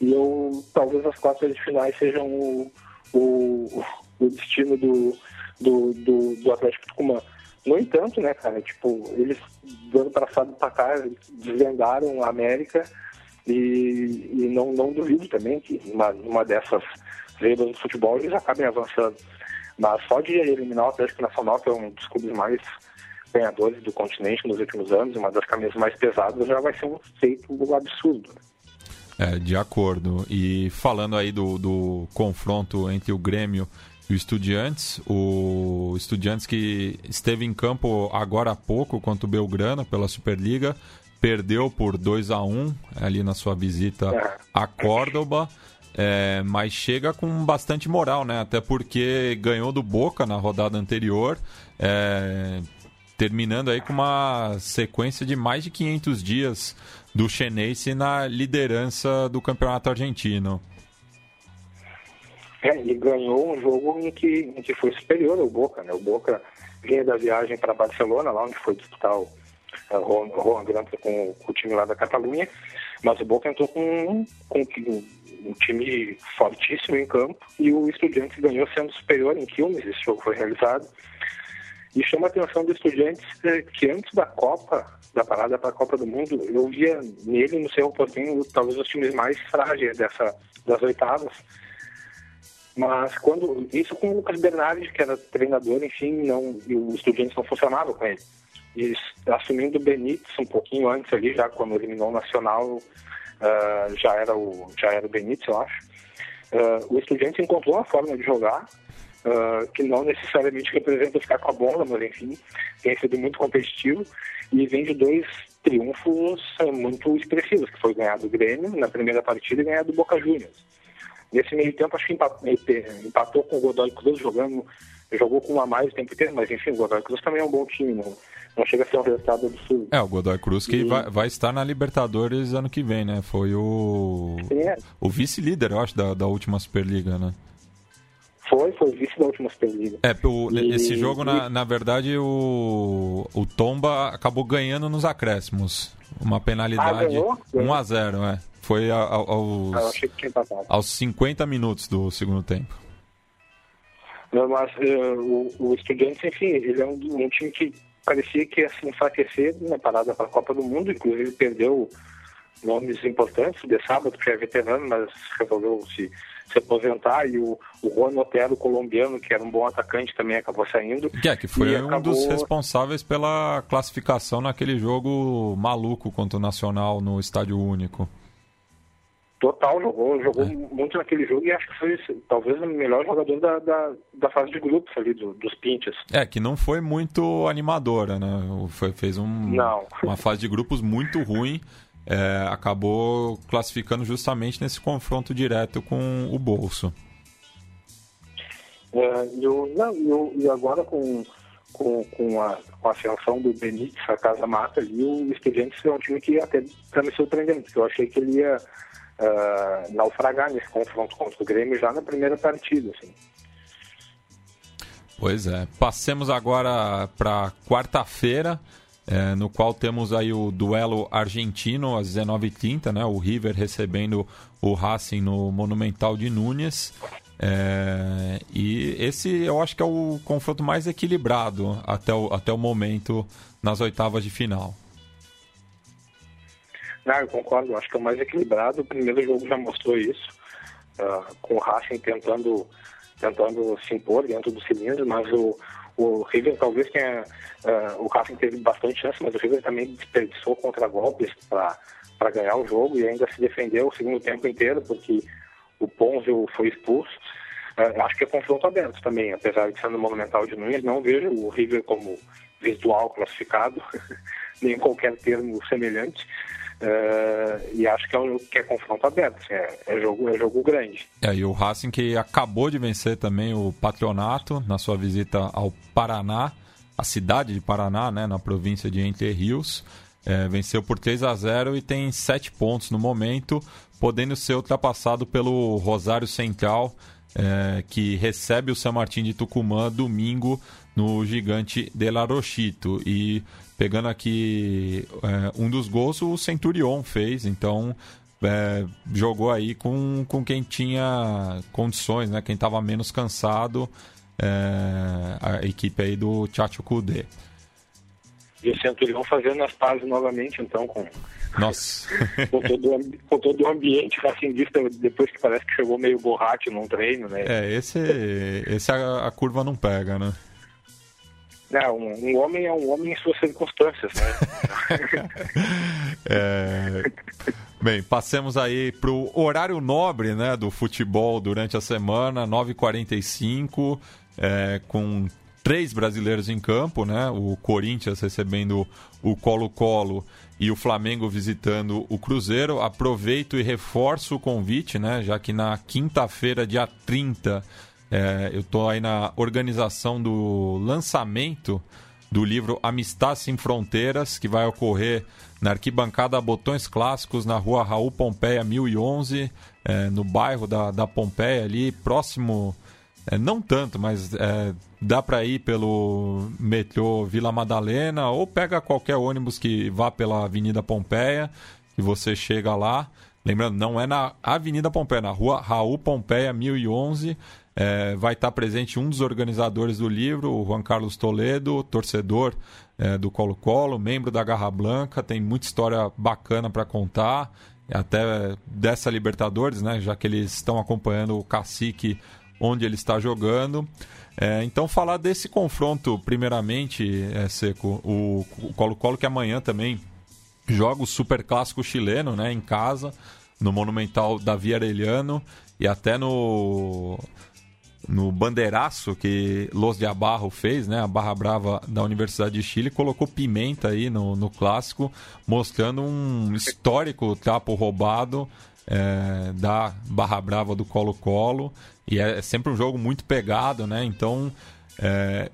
E eu, talvez as quartas de finais sejam o, o, o destino do, do, do, do Atlético Tucumã. No entanto, né, cara, tipo, eles do ano passado para cá desvendaram a América e, e não, não duvido também que numa, dessas vendas do futebol eles acabem avançando. Mas só de eliminar o Atlético Nacional, que é um dos clubes mais ganhadores do continente nos últimos anos, uma das camisas mais pesadas, já vai ser um feito absurdo. É, de acordo. E falando aí do, do confronto entre o Grêmio o Estudiantes, o Estudiantes que esteve em campo agora há pouco contra o Belgrano pela Superliga, perdeu por 2 a 1 ali na sua visita é. a Córdoba. É, mas chega com bastante moral, né? Até porque ganhou do Boca na rodada anterior, é, terminando aí com uma sequência de mais de 500 dias do Chenense na liderança do campeonato argentino. É, ele ganhou um jogo em que, em que foi superior ao Boca, né? O Boca vinha da viagem para Barcelona, lá onde foi disputar o Juan, Juan Granta com, com, o time lá da Catalunha, mas o Boca entrou com, com um, time fortíssimo em campo e o Estudiantes ganhou sendo superior em Quilmes, esse jogo foi realizado. E chama a atenção dos estudantes é, que antes da Copa, da parada para a Copa do Mundo, eu via nele, no seu Portinho, talvez os times mais frágeis dessa, das oitavas. Mas quando. Isso com o Lucas Bernardi, que era treinador, enfim, não, e o Estudiantes não funcionava com ele. E assumindo o Benítez um pouquinho antes ali, já quando eliminou o Nacional, uh, já, era o, já era o Benítez, eu acho. Uh, o Estudiante encontrou uma forma de jogar uh, que não necessariamente representa ficar com a bola, mas enfim, tem sido muito competitivo e vem de dois triunfos uh, muito expressivos, que foi ganhar do Grêmio na primeira partida e ganhar do Boca Juniors. Nesse meio tempo, acho que empatou, com o Godoy Cruz jogando jogou com um a mais o tempo inteiro, mas enfim, o Godoy Cruz também é um bom time, não, não chega a ser um resultado absurdo. É, o Godoy Cruz que e... vai, vai estar na Libertadores ano que vem, né? Foi o, é. o vice-líder, eu acho, da, da última Superliga, né? Foi, foi vice da última Superliga. É, o, e... esse jogo, na, na verdade, o, o Tomba acabou ganhando nos acréscimos. Uma penalidade ah, 1 a 0 é. Foi a, a, aos, ah, aos 50 minutos do segundo tempo. Não, mas uh, o, o Estudiantes, enfim, ele é um, um, time que parecia que ia se enfraquecer na parada para a Copa do Mundo, inclusive perdeu nomes importantes, de sábado, que é veterano, mas resolveu se se aposentar e o, o Juan Otero, colombiano, que era um bom atacante, também acabou saindo. Que é, que foi um acabou... dos responsáveis pela classificação naquele jogo maluco contra o Nacional no Estádio Único. Total, jogou, jogou é. muito naquele jogo e acho que foi talvez o melhor jogador da, da, da fase de grupos ali, do, dos Pinches. É, que não foi muito animadora, né? Foi, fez um, não. uma fase de grupos muito ruim é, acabou classificando justamente nesse confronto direto com o bolso. É, e, o, não, e, o, e, agora com, com, com, a, com a ascensão do Benítez, a Casa Mata ali, o Estudiantes é um time que até está me surpreendendo, porque eu achei que ele ia uh, naufragar nesse confronto contra o Grêmio já na primeira partida. Assim. Pois é. Passemos agora para quarta-feira é, no qual temos aí o duelo argentino às 19h30, né? O River recebendo o Racing no Monumental de Núñez. É, e esse eu acho que é o confronto mais equilibrado até o, até o momento nas oitavas de final. Não, eu concordo, acho que é o mais equilibrado. O primeiro jogo já mostrou isso, uh, com o Racing tentando, tentando se impor dentro do cilindro, mas o, o River talvez tenha. Uh, o Racing teve bastante chance, mas o River também desperdiçou contra-golpes para ganhar o jogo e ainda se defendeu o segundo tempo inteiro, porque o Ponzio foi expulso. Uh, acho que é confronto aberto também, apesar de ser no Monumental de Nunes, não vejo o River como virtual classificado, nem qualquer termo semelhante. Uh, e acho que é, um, que é confronto aberto, assim, é, é, jogo, é jogo grande. É, e o Racing que acabou de vencer também o Patronato na sua visita ao Paraná, a cidade de Paraná, né, na província de Entre Rios. É, venceu por 3 a 0 e tem 7 pontos no momento, podendo ser ultrapassado pelo Rosário Central, é, que recebe o São Martin de Tucumã domingo no Gigante de La Rochito. E pegando aqui é, um dos gols, o Centurion fez, então é, jogou aí com, com quem tinha condições, né? quem estava menos cansado, é, a equipe aí do Tchatcho Kudê. E o Centurion fazendo as pazes novamente, então, com, Nossa. com, todo, com todo o ambiente racingista, depois que parece que chegou meio borracho num treino, né? É, esse, esse a, a curva não pega, né? Não, um, um, homem é um homem em suas circunstâncias, né? é... Bem, passemos aí para o horário nobre né, do futebol durante a semana, 9h45, é, com três brasileiros em campo, né? O Corinthians recebendo o Colo-Colo e o Flamengo visitando o Cruzeiro. Aproveito e reforço o convite, né? Já que na quinta-feira, dia 30, é, eu estou aí na organização do lançamento do livro Amistade Sem Fronteiras, que vai ocorrer na arquibancada Botões Clássicos, na rua Raul Pompeia 1011, é, no bairro da, da Pompeia, ali próximo, é, não tanto, mas é, dá para ir pelo metrô Vila Madalena ou pega qualquer ônibus que vá pela Avenida Pompeia e você chega lá. Lembrando, não é na Avenida Pompeia, é na rua Raul Pompeia 1011. É, vai estar presente um dos organizadores do livro, o Juan Carlos Toledo, torcedor é, do Colo-Colo, membro da Garra Blanca, tem muita história bacana para contar, até dessa Libertadores, né, já que eles estão acompanhando o Cacique onde ele está jogando. É, então, falar desse confronto, primeiramente, é, Seco, o Colo-Colo que amanhã também joga o Super Clássico chileno né, em casa, no Monumental Davi Arellano e até no no bandeiraço que Los de Abarro fez, né? A Barra Brava da Universidade de Chile colocou pimenta aí no, no clássico, mostrando um histórico trapo roubado é, da Barra Brava do Colo-Colo. E é sempre um jogo muito pegado, né? Então é,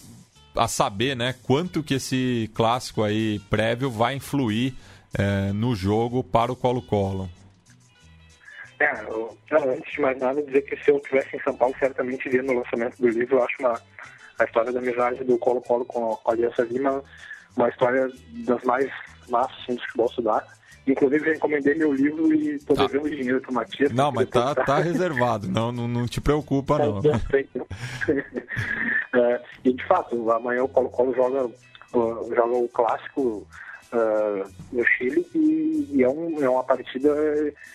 a saber, né, quanto que esse clássico aí prévio vai influir é, no jogo para o Colo-Colo. É, eu, antes de mais nada, dizer que se eu estivesse em São Paulo, certamente iria no lançamento do livro. Eu acho uma, a história da amizade do Colo-Colo com a Aliança Lima uma história das mais massas assim, do futebol sudaco. Inclusive, eu encomendei meu livro e estou tá. devendo dinheiro para o Matias. Não, mas tá, tá reservado. Não, não, não te preocupa, tá não. é, e, de fato, amanhã o Colo-Colo joga, joga o clássico uh, no Chile e, e, é, um, é uma partida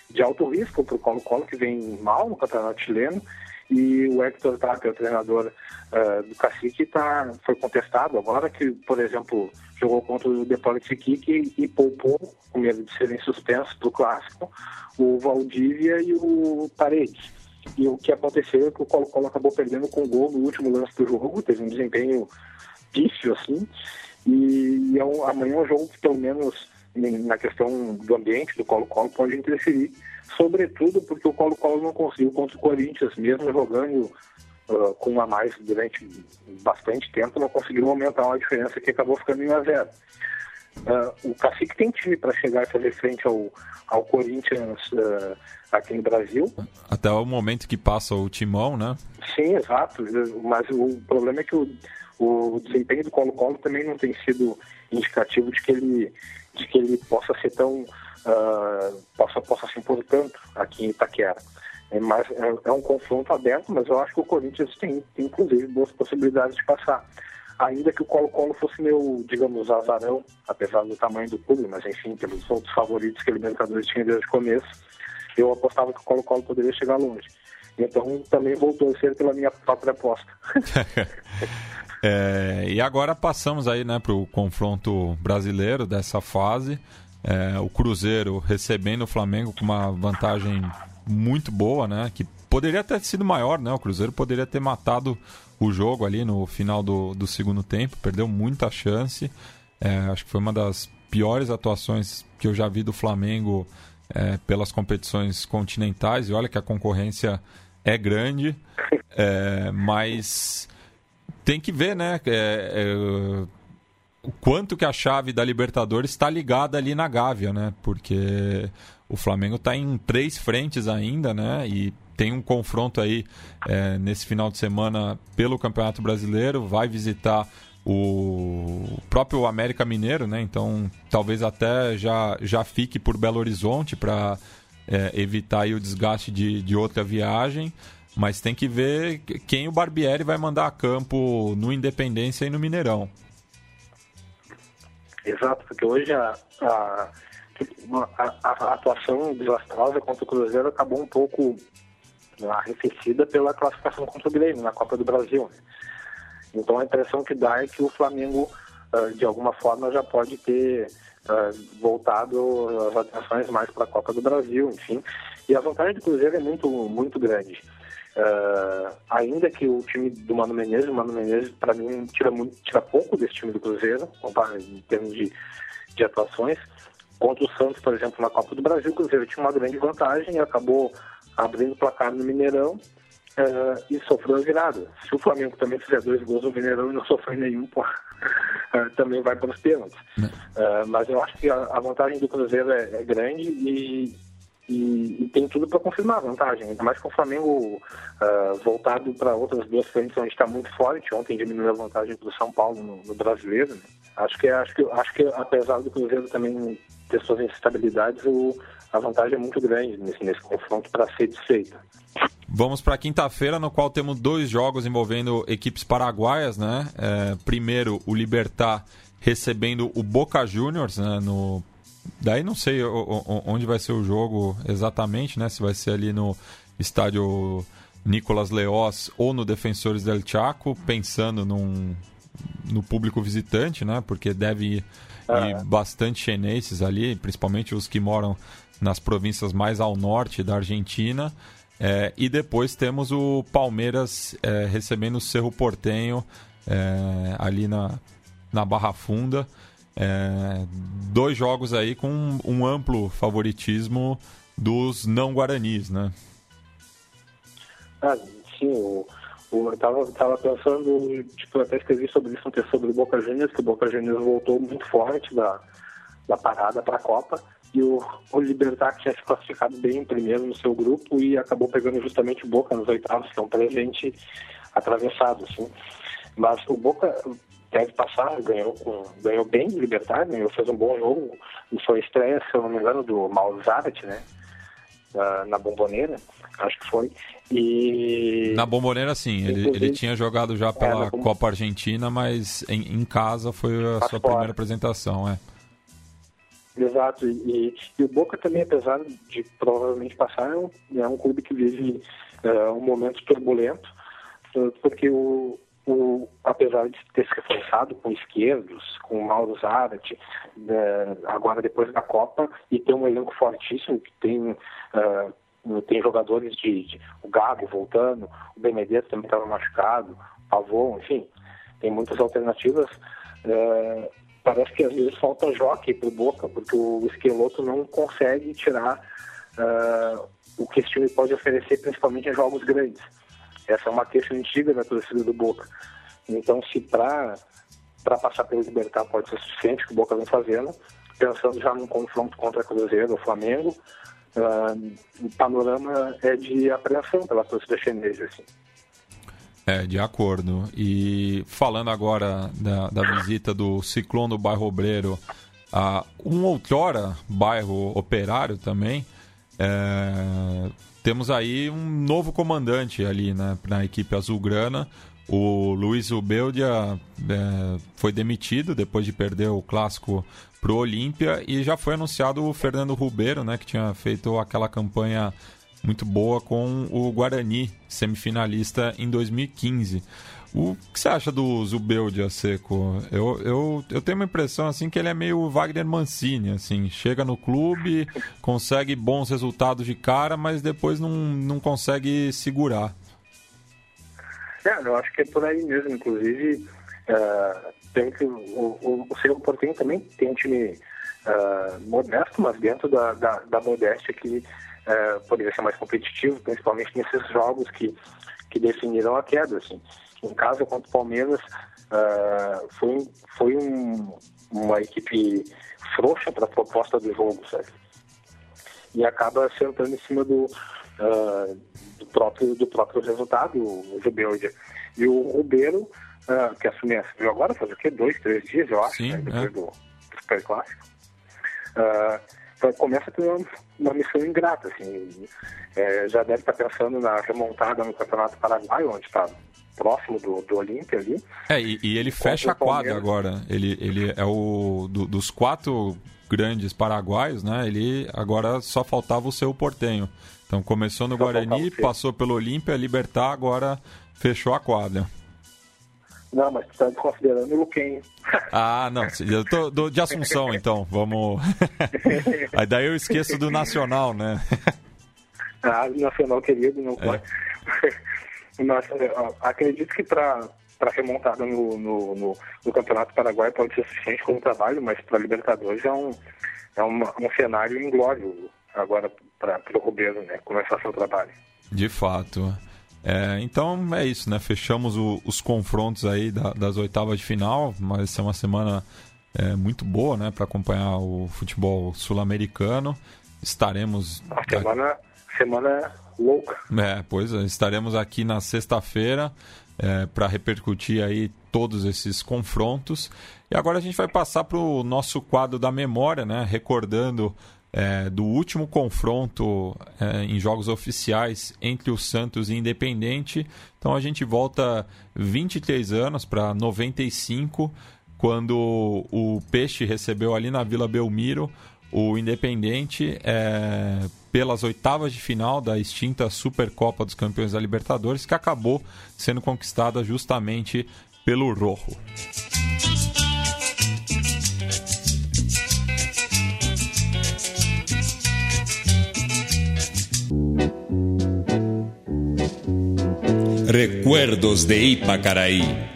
de alto risco para o Colo-Colo, que vem mal no campeonato chileno. E o Hector Tapia, o treinador uh, do Cacique, tá, foi contestado agora, que, por exemplo, jogou contra o Deportes Iquique e poupou, com medo de serem suspensos para o Clássico, o Valdívia e o Paredes. E o que aconteceu é que o Colo-Colo acabou perdendo com gol no último lance do jogo, teve um desempenho pífio, assim, e, e é um, amanhã é um jogo que, pelo menos na questão do ambiente do Colo-Colo, pode interferir, sobretudo porque o Colo-Colo não conseguiu contra o Corinthians, mesmo jogando uh, com um a mais durante bastante tempo, não conseguiu aumentar uma diferença que acabou ficando em 1 a 0. Uh, o Cacique tem time para chegar e fazer frente ao, ao Corinthians uh, aqui no Brasil. Até o momento que passa o timão, né? Sim, exato. Mas o problema é que o, o desempenho do Colo-Colo também não tem sido indicativo de que ele, de que ele possa ser tão. Uh, possa, possa se impor tanto aqui em Itaquera. É, mas é, é, um confronto aberto, mas eu acho que o Corinthians tem, tem inclusive boas possibilidades de passar. Ainda que o Colo-Colo fosse meu, digamos, azarão, apesar do tamanho do clube, mas enfim, pelos outros favoritos que a Libertadores tinha desde o começo, eu apostava que o Colo-Colo poderia chegar longe. Então também vou torcer pela minha própria aposta. é, e agora passamos aí né, para o confronto brasileiro dessa fase. É, o Cruzeiro recebendo o Flamengo com uma vantagem muito boa, né? Que poderia ter sido maior, né? O Cruzeiro poderia ter matado o jogo ali no final do, do segundo tempo, perdeu muita chance. É, acho que foi uma das piores atuações que eu já vi do Flamengo é, pelas competições continentais. E olha que a concorrência é grande, é, mas tem que ver, né? É, é, o quanto que a chave da Libertadores está ligada ali na Gávea, né? Porque o Flamengo está em três frentes ainda, né? E tem um confronto aí é, nesse final de semana pelo Campeonato Brasileiro, vai visitar o próprio América Mineiro, né? Então talvez até já, já fique por Belo Horizonte para é, evitar o desgaste de, de outra viagem. Mas tem que ver quem o Barbieri vai mandar a campo no Independência e no Mineirão. Exato, porque hoje a, a a, a, atuação desastrosa contra o Cruzeiro acabou um pouco arrefecida pela classificação contra o Grêmio na Copa do Brasil. Então a impressão que dá é que o Flamengo, uh, de alguma forma, já pode ter uh, voltado as atenções mais para a Copa do Brasil, enfim. E a vantagem do Cruzeiro é muito, muito grande. Uh, ainda que o time do Mano Menezes, o Mano Menezes, para mim, tira, muito, tira pouco desse time do Cruzeiro, em termos de, de atuações, Contra o Santos, por exemplo, na Copa do Brasil, o Cruzeiro tinha uma grande vantagem e acabou abrindo o placar no Mineirão uh, e sofreu a virada. Se o Flamengo também fizer dois gols no Mineirão e não sofrer nenhum, pô, uh, também vai para os pênaltis. Uh, mas eu acho que a, a vantagem do Cruzeiro é, é grande e, e, e, tem tudo para confirmar a vantagem. Ainda mais com o Flamengo voltado para outras duas frentes onde está muito forte. Ontem diminuiu a vantagem do São Paulo no, no brasileiro. Né? Acho que acho que acho que apesar do Cruzeiro também ter suas instabilidades, o, a vantagem é muito grande nesse, nesse confronto para ser desfeita. Vamos para quinta-feira, no qual temos dois jogos envolvendo equipes paraguaias, né? É, primeiro, o Libertar recebendo o Boca Juniors, né? No... Daí não sei onde vai ser o jogo exatamente, né? Se vai ser ali no estádio Nicolas Leós ou no Defensores del Chaco, pensando num, no público visitante, né? Porque deve ir e bastante chineses ali, principalmente os que moram nas províncias mais ao norte da Argentina. É, e depois temos o Palmeiras é, recebendo o Cerro Portenho é, ali na, na Barra Funda. É, dois jogos aí com um, amplo favoritismo dos não guaranis, né? Ah, sim, o, Eu estava tava pensando, tipo, eu até escrevi sobre isso um texto sobre o Boca Juniors, que o Boca Juniors voltou muito forte da, da parada para a Copa e o, o Libertar tinha se classificado bem primeiro no seu grupo e acabou pegando justamente o Boca nos oitavos, que é um presente atravessado, assim. Mas o Boca deve passar, ganhou, ganhou bem o Libertar, ganhou, fez um bom jogo, e foi a estreia, se eu não me engano, do Malzaret, né? Na, na Bomboneira, acho que foi. E... Na Bomboneira, sim. Ele, ele tinha jogado já pela é, Copa Argentina, mas em, em casa foi a sua fora. primeira apresentação, é. Exato, e, e, o Boca também, apesar de provavelmente passar, é um, é um clube que vive uh, um momento turbulento, uh, porque o, o, apesar de ter se reforçado com esquerdos, com Mauro Zarat, uh, agora depois da Copa, e tem um elenco fortíssimo, que tem, uh, tem jogadores de, de, o Gago voltando, o Benedetto também estava machucado, Pavon, enfim, tem muitas alternativas. Uh, parece que às vezes falta jockey pro Boca, porque o Esqueloto não consegue tirar uh, o que esse time pode oferecer, principalmente em jogos grandes. Essa é uma queixa antiga da torcida do Boca. Então, se para passar pelo Libertar pode ser suficiente, que o Boca vem fazendo, pensando já num confronto contra Cruzeiro ou Flamengo, uh, o panorama é de apreensão pela torcida chinesa. Assim. É, de acordo. E falando agora da, da visita do Ciclone do Bairro Obreiro a um outrora bairro operário também, é, temos aí um novo comandante ali né, na equipe azulgrana. O Luiz Ubeldia é, foi demitido depois de perder o clássico para o Olímpia e já foi anunciado o Fernando Rubeiro, né, que tinha feito aquela campanha muito boa com o Guarani, semifinalista em 2015. O que você acha do Zubeldia Seco? Eu, eu, eu tenho uma impressão assim que ele é meio Wagner Mancini, assim, chega no clube, consegue bons resultados de cara, mas depois não, não consegue segurar. É, eu acho que é por aí mesmo, inclusive uh, tem que, o, o, o Cerro Portenho também tem um time uh, modesto, mas dentro da, da, da modéstia que uh, poderia ser mais competitivo, principalmente nesses jogos que, que definiram a queda. Assim. Em casa contra o Palmeiras, uh, foi, foi um, uma equipe frouxa para a proposta do jogo, sabe? E acaba sentando em cima do, uh, do, próprio, do próprio resultado, o Zubeldia. E o Ribeiro, uh, que assumiu, agora, faz o quê? Dois, três dias, eu acho, Sim, né? depois é. do, do Super Clássico. Então começa a ter uma, uma missão ingrata, assim. É, já deve estar pensando na remontada no Campeonato Paraguaio, onde está próximo do, do Olímpia ali. É, e, e ele fecha a quadra agora. Ele, ele é o do, dos quatro grandes paraguaios, né? Ele agora só faltava o seu portenho. Então começou no só Guarani, passou pelo Olímpia, Libertar, agora fechou a quadra. Não, mas tu tá considerando o Luquinho. Ah, não. Eu tô do, de Assunção, então. Vamos. Aí daí eu esqueço do Nacional, né? ah, Nacional querido, não pode. É. Mas, acredito que para para remontada no, no, no, no, Campeonato Paraguai pode ser suficiente como trabalho, mas para Libertadores é um, é uma, um cenário inglório agora para o Rubeiro né, começar seu trabalho. De fato. É, então é isso, né? Fechamos o, os confrontos aí da, das oitavas de final, mas é uma semana é, muito boa, né? Para acompanhar o futebol sul-americano. Estaremos. A semana, semana louca. É, pois é, estaremos aqui na sexta-feira é, para repercutir aí todos esses confrontos. E agora a gente vai passar para o nosso quadro da memória, né? Recordando é, do último confronto é, em jogos oficiais entre o Santos e Independente. Então a gente volta 23 anos para 95, quando o Peixe recebeu ali na Vila Belmiro o Independente é, pelas oitavas de final da extinta Supercopa dos Campeões da Libertadores, que acabou sendo conquistada justamente pelo Rojo. Recuerdos de Ipacaraí.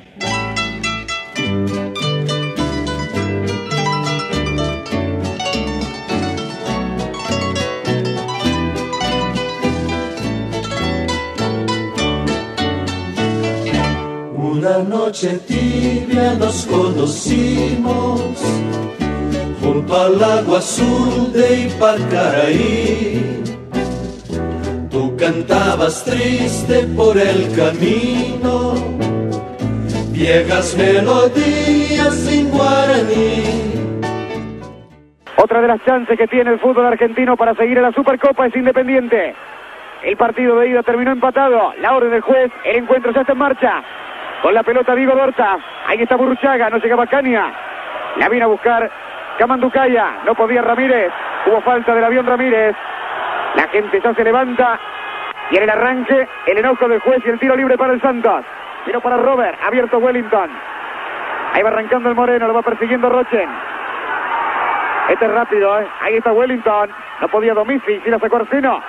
De. Tú cantabas triste por el camino, melodías en guaraní. Otra de las chances que tiene el fútbol argentino para seguir en la Supercopa es Independiente. El partido de ida terminó empatado. La orden del juez, el encuentro ya está en marcha. Con la pelota Diego Dorta. Ahí está Burruchaga, no llegaba Caña. La vino a buscar Camanducaya. No podía Ramírez. Hubo falta del avión Ramírez. La gente ya se levanta. Y en el arranque, el enojo del juez y el tiro libre para el Santos. Tiro para Robert, abierto Wellington. Ahí va arrancando el Moreno, lo va persiguiendo Rochen. Este es rápido, ¿eh? Ahí está Wellington. No podía Domici, si la sacó Arseno.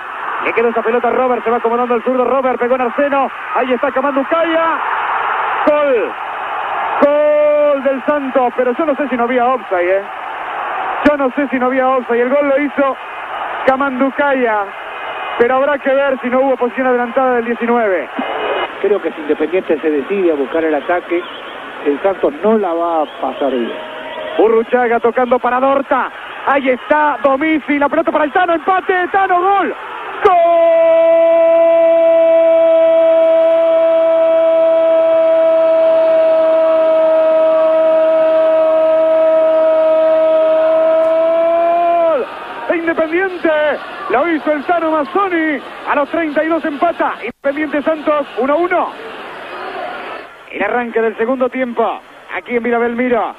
Le quedó esa pelota a Robert, se va acomodando el zurdo Robert, pegó en Arseno. Ahí está Camanducaya. Gol. Gol del Santos, pero yo no sé si no había offside, ¿eh? Yo no sé si no había offside. El gol lo hizo Camanducaya. Pero habrá que ver si no hubo posición adelantada del 19. Creo que si Independiente se decide a buscar el ataque, el Santos no la va a pasar bien. Urruchaga tocando para Dorta. Ahí está Domici, la pelota para el Tano, empate, Tano, gol. ¡Gol! Lo hizo el Tano Mazzoni, a los 32 empata, Independiente Santos 1-1. El arranque del segundo tiempo, aquí en Vila Belmiro,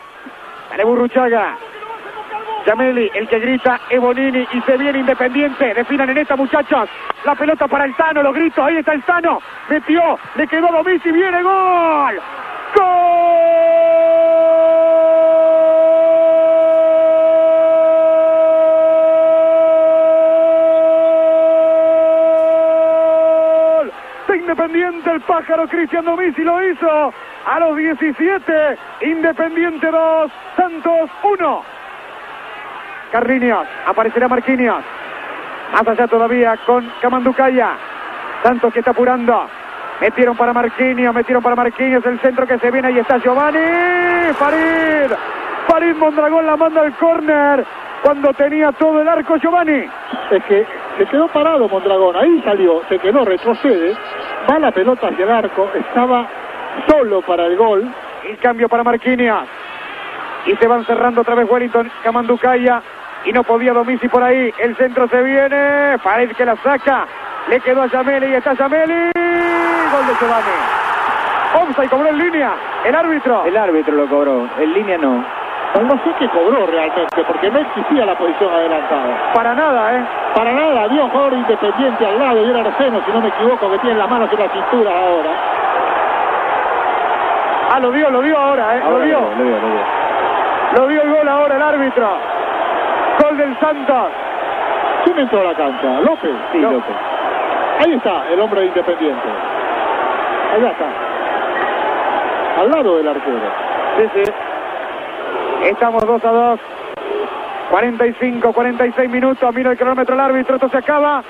Dale Burruchaga, el que grita es Bonini y se viene Independiente. Definan en esta, muchachos. La pelota para el Tano, los gritos. Ahí está el Tano. Metió, le quedó a Domici. Viene gol. ¡Gol! Independiente, el pájaro Cristian Domici lo hizo. A los 17, Independiente 2, Santos 1. Carriños, aparecerá Marquinhos. Más allá todavía con Camanducaya. Santos que está apurando. Metieron para Marquinhos, metieron para Marquinhos. El centro que se viene, ahí está Giovanni. Farid. Farid Mondragón la manda al córner. Cuando tenía todo el arco Giovanni. Es que se quedó parado Mondragón, ahí salió, se quedó, retrocede, va la pelota hacia el arco, estaba solo para el gol. El cambio para Marquinhos. Y se van cerrando otra vez Wellington, Camanducaya. Y no podía Domici por ahí. El centro se viene. Farid que la saca. Le quedó a Yameli y está Yameli. Gol de Giovanni. Offside cobró en línea. El árbitro. El árbitro lo cobró, en línea no. No sé qué cobró realmente, porque no existía la posición adelantada. Para nada, ¿eh? Para nada, había un jugador independiente al lado y era Arseno, si no me equivoco, que tiene las manos en la cintura ahora. Ah, lo dio, lo dio ahora, ¿eh? Ahora lo dio. lo dio, lo dio el gol ahora el árbitro. Gol del Santos. ¿Quién entró a la cancha? ¿López? Sí. López. Ahí está el hombre de Independiente. Allá está. Al lado del arquero. Sí, sí. Estamos 2 a 2. 45, 46 minutos. Mira el cronómetro el árbitro. Esto se acaba.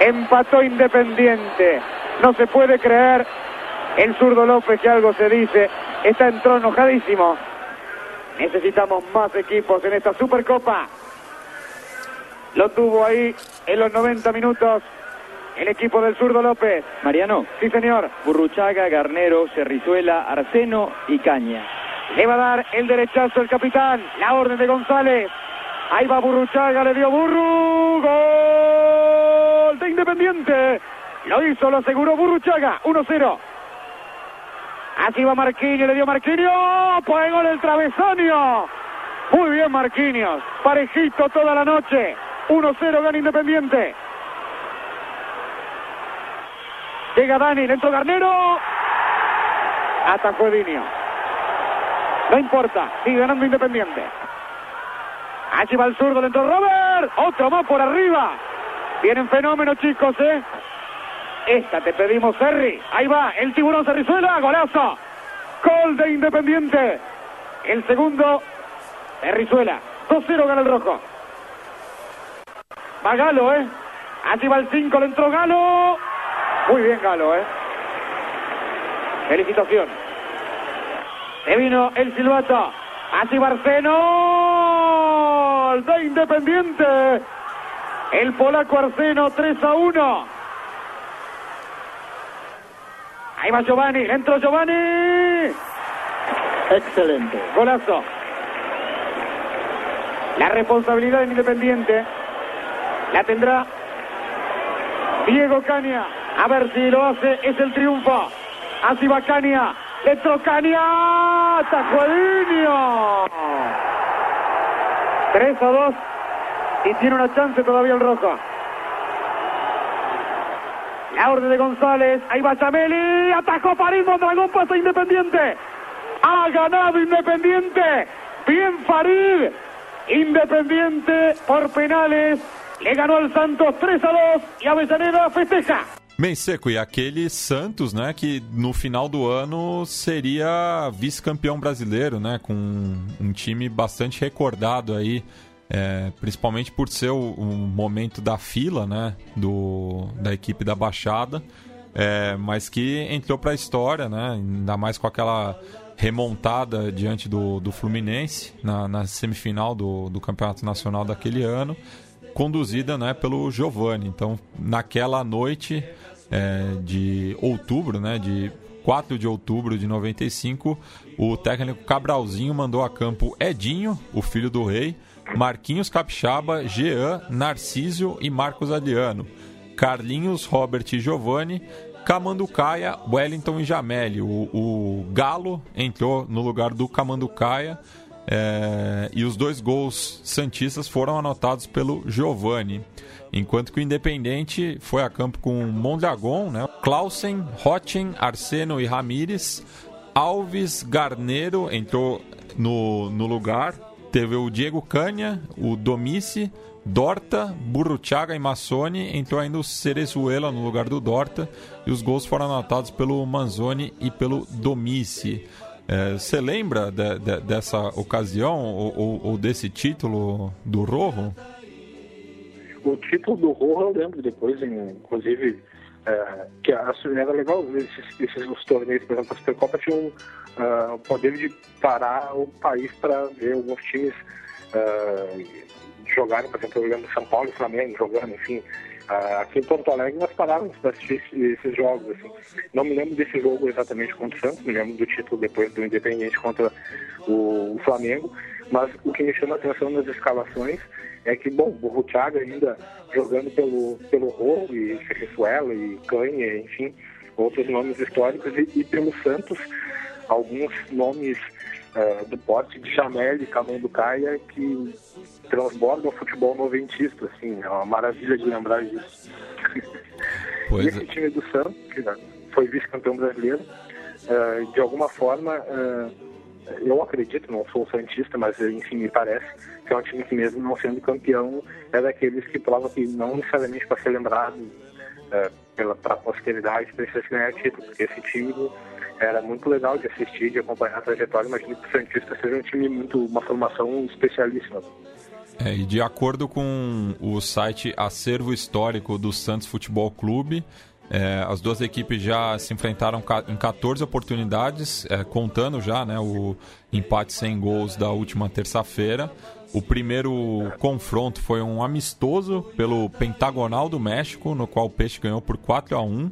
Empató Independiente. No se puede creer. El zurdo López que algo se dice. Está entró enojadísimo. Necesitamos más equipos en esta Supercopa. Lo tuvo ahí en los 90 minutos el equipo del zurdo López. Mariano, Sí, señor. Burruchaga, Garnero, Cerrizuela, Arseno y Caña. Le va a dar el derechazo el capitán. La orden de González. Ahí va Burruchaga, le dio Burru. Gol de Independiente. Lo hizo, lo aseguró Burruchaga. 1-0. Así va Marquinhos, le dio Marquinhos. Pues gol el travesaño. Muy bien Marquinhos. Parejito toda la noche. 1-0 gana Independiente. Llega Dani, le entró Garnero. Atacó Dinio. No importa, sigue ganando Independiente. Allí va el zurdo, le entró Robert. Otro más por arriba. Vienen fenómenos, chicos, ¿eh? Esta te pedimos, Serri. Ahí va, el tiburón Cerrizuela, golazo. Gol de Independiente. El segundo, Cerrizuela. 2-0 gana el rojo. Va Galo, ¿eh? Allí va el 5, le entró Galo. Muy bien, Galo, ¿eh? Felicitación. Se vino el silbato. Así Barceno de Independiente. El polaco Arseno 3 a 1. Ahí va Giovanni, entró Giovanni. Excelente. Golazo. La responsabilidad en Independiente la tendrá Diego Caña. A ver si lo hace, es el triunfo. Así va Caña. Entró Caña. Tacuadinho. 3 a 2. Y tiene una chance todavía el rojo. La orden de González. Ahí va Chameli. Atajó París. Mondragón pasa Independiente. Ha ganado Independiente. Bien Farid. Independiente por penales. Le ganou al Santos 3 a 2 e Avellaneda festeja. Bem, Seco, e aquele Santos, né, que no final do ano seria vice-campeão brasileiro, né, com um time bastante recordado aí, é, principalmente por ser o, o, momento da fila, né, do, da equipe da Baixada, é, mas que entrou para a história, né, ainda mais com aquela remontada diante do, do Fluminense na, na semifinal do, do Campeonato Nacional daquele ano, conduzida né, pelo Giovanni. Então, naquela noite é, de outubro, né, de 4 de outubro de 95, o técnico Cabralzinho mandou a campo Edinho, o filho do rei, Marquinhos Capixaba, Jean, Narcísio e Marcos Adriano, Carlinhos, Robert e Giovanni, Camanducaia, Wellington e Jameli. O, o Galo entrou no lugar do Camanducaia é, e os dois gols santistas foram anotados pelo Giovani. Enquanto que o Independente foi a campo com Mondragon, né? Clausen, Rochen, Arseno e Ramires. Alves Garneiro entrou no, no lugar. Teve o Diego Canha, o Domici, Dorta, Burruchaga e Massoni. Entrou ainda o Cerezuela no lugar do Dorta. E os gols foram anotados pelo Manzoni e pelo É, você lembra de, de, dessa ocasião ou, ou, desse título do Rojo? O título do Rojo eu lembro depois, inclusive, é, que a, era legal esses, esses os torneios, por exemplo, a Supercopa tinha um uh, poder de parar o país para ver alguns times uh, jogarem, por exemplo, eu lembro São Paulo e Flamengo jogando, enfim, aqui em Porto Alegre nós parávamos para assistir esses jogos. Assim. Não me lembro desse jogo exatamente contra o Santos, me lembro do título depois do Independente contra o, Flamengo, mas o que me chama a atenção nas escalações é que, bom, o Thiago ainda jogando pelo, pelo Rolo e Ferrezuela e Canha, enfim, outros nomes históricos, e, e pelo Santos, alguns nomes uh, do porte de Jamel e Camão do Caia que transborda o futebol noventista, assim, é uma maravilha de lembrar disso. E esse é. time do Santos, que foi vice-campeão brasileiro, uh, de alguma forma, uh, eu acredito, não sou santista, mas enfim, me parece que é um time que mesmo não sendo campeão, é daqueles que prova que não necessariamente para ser lembrado uh, pela para a posteridade precisa ganhar título, porque esse time era muito legal de assistir, de acompanhar a trajetória. Imagino que o Santista seja um time muito, uma formação especialíssima. É, e de acordo com o site Acervo Histórico do Santos Futebol Clube, é, as duas equipes já se enfrentaram em 14 oportunidades, é, contando já né, o empate sem gols da última terça-feira. O primeiro confronto foi um amistoso pelo Pentagonal do México, no qual o Peixe ganhou por 4 a 1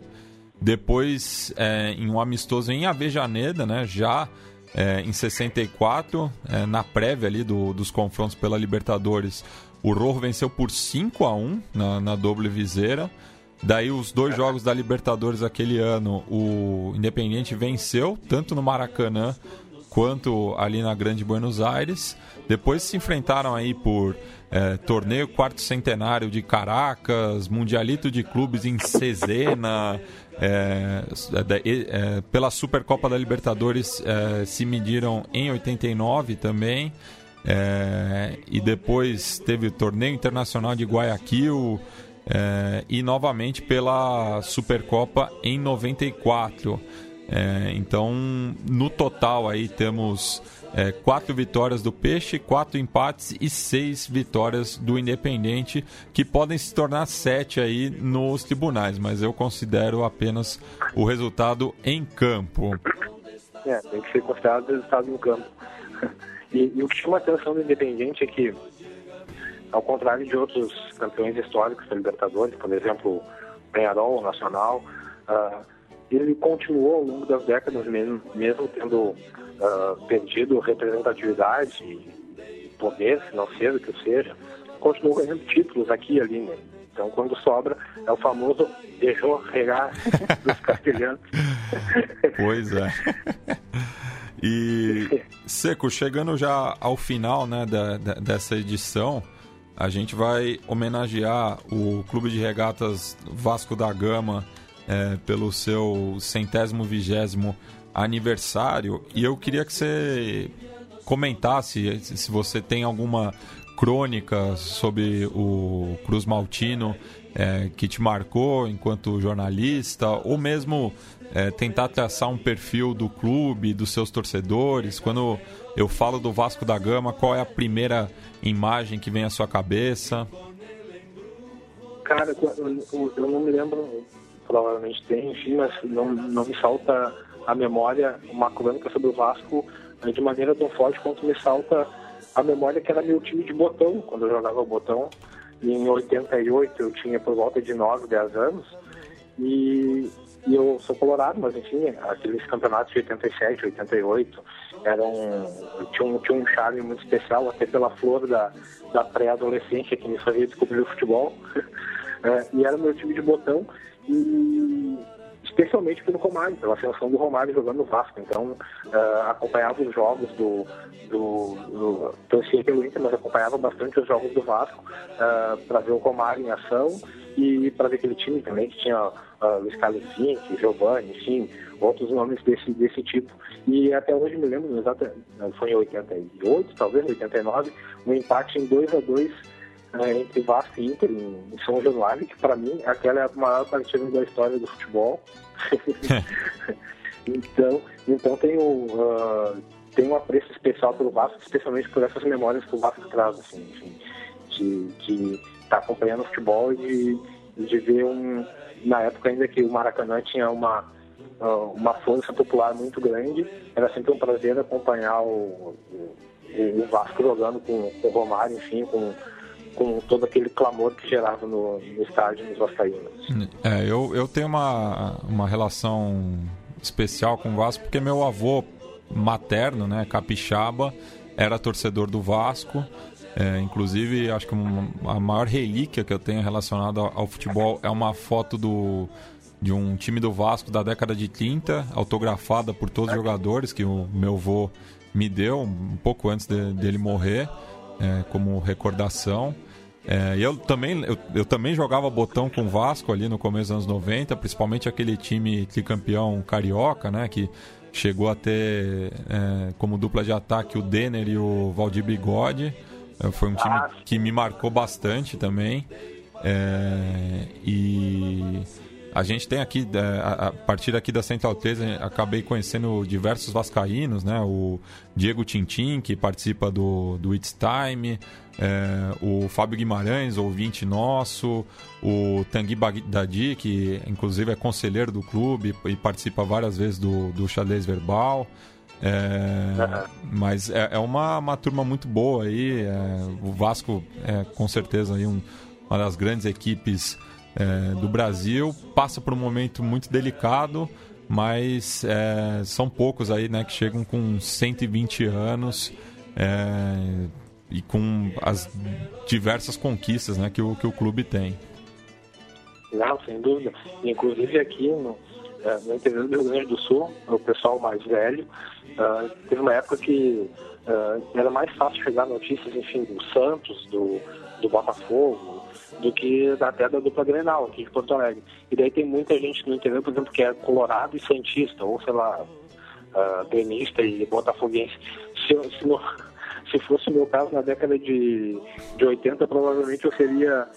Depois, é, em um amistoso em Avejaneda, né, já é, em 64, é, na prévia ali do, dos confrontos pela Libertadores, o Rojo venceu por 5 a 1 na, na doble viseira. Daí os dois jogos da Libertadores aquele ano, o Independiente venceu, tanto no Maracanã quanto ali na Grande Buenos Aires. Depois se enfrentaram aí por é, torneio quarto centenário de Caracas, Mundialito de Clubes em Cesena, é, é, pela Supercopa da Libertadores é, se mediram em 89 também. É, e depois teve o torneio internacional de Guayaquil é, e novamente pela Supercopa em 94. É, então, no total aí temos é, quatro vitórias do Peixe, quatro empates e seis vitórias do Independente, que podem se tornar sete aí nos tribunais, mas eu considero apenas o resultado em campo. É, tem que ser considerado resultado no campo. E, e, o que chama a atenção do Independiente é que, ao contrário de outros campeões históricos da Libertadores, por exemplo, Penharol, Nacional, uh, ele continuou ao longo das décadas, mesmo, mesmo tendo uh, perdido representatividade e poder financeiro que seja, continuou ganhando títulos aqui e ali, né? Então, quando sobra, é o famoso deixou regar dos castelhanos. pois é. E, Seco, chegando já ao final né, da, da, dessa edição, a gente vai homenagear o Clube de Regatas Vasco da Gama é, pelo seu centésimo vigésimo aniversário. E eu queria que você comentasse se você tem alguma crônica sobre o Cruz Maltino é, que te marcou enquanto jornalista, ou mesmo é, tentar traçar um perfil do clube, dos seus torcedores. Quando eu falo do Vasco da Gama, qual é a primeira imagem que vem à sua cabeça? Cara, eu, eu não me lembro, provavelmente tem, enfim, mas não, não me salta a memória uma crônica sobre o Vasco né, de maneira tão forte quanto me salta a memória que era meu time de botão, quando eu jogava botão. E em 88 eu tinha por volta de 9, 10 anos. E, e eu sou colorado, mas enfim, aqueles campeonatos de 87, 88 eram, tinham, tinha um charme muito especial, até pela flor da, da pré-adolescência que me fazia descobrir o futebol. é, e era meu time de botão. E, especialmente pelo Romário, pela seleção do Romário jogando no Vasco. Então, uh, acompanhava os jogos do, do, do torcia pelo Inter, mas acompanhava bastante os jogos do Vasco uh, eh, para ver o Romário em ação e para ver aquele time também que tinha uh, Luiz Carlos Vinci, Giovanni, enfim, outros nomes desse, desse tipo. E até hoje me lembro, foi em 88, talvez 89, um empate em 2 a 2 né, entre Vasco e Inter em, São Januário, que para mim aquela é a maior partida da história do futebol. então, então tenho, uh, tenho um apreço especial pelo Vasco, especialmente por essas memórias que o Vasco traz, assim, enfim, de estar tá acompanhando o futebol e de, de ver um. Na época ainda que o Maracanã tinha uma, uh, uma força popular muito grande, era sempre um prazer acompanhar o, o, o Vasco jogando com, com o Romário, enfim, com com todo aquele clamor que gerava no, no estádio nos Vascaínos. É, eu, eu tenho uma, uma relação especial com o Vasco porque meu avô materno, né, capixaba, era torcedor do Vasco. É, inclusive, acho que uma, a maior relíquia que eu tenho relacionada ao, futebol é uma foto do, de um time do Vasco da década de 30, autografada por todos os jogadores, que o meu avô me deu um pouco antes de, dele morrer, é, como recordação. É, eu, também, eu, eu, também jogava botão com o Vasco ali no começo dos anos 90, principalmente aquele time tricampeão carioca, né? Que chegou a ter é, como dupla de ataque o Denner e o Valdir Bigode. É, foi um time que me marcou bastante também. É, e a gente tem aqui, é, a partir aqui da Central 3, acabei conhecendo diversos vascaínos, né? O Diego Tintin, que participa do, do It's Time, é, o Fábio Guimarães, ouvinte nosso, o Tanguy Bagdadi, que inclusive é conselheiro do clube e participa várias vezes do, do xadrez verbal. É, mas é, é, uma, uma turma muito boa aí. É, o Vasco é com certeza aí um, uma das grandes equipes é, do Brasil. Passa por um momento muito delicado, mas é, são poucos aí né, que chegam com 120 anos é, e com as diversas conquistas né, que, o, que o clube tem. Não, sem dúvida. Inclusive aqui no, é, no interior do Rio Grande do Sul, o pessoal mais velho, uh, teve uma época que uh, era mais fácil chegar notícias, enfim, do Santos, do, do Botafogo, do que até da dupla Grenal aqui de Porto Alegre. E daí tem muita gente no interior, por exemplo, que é colorado e santista, ou sei lá, uh, e botafoguense. Se, se, no, se fosse o meu caso na década de, de 80, provavelmente eu seria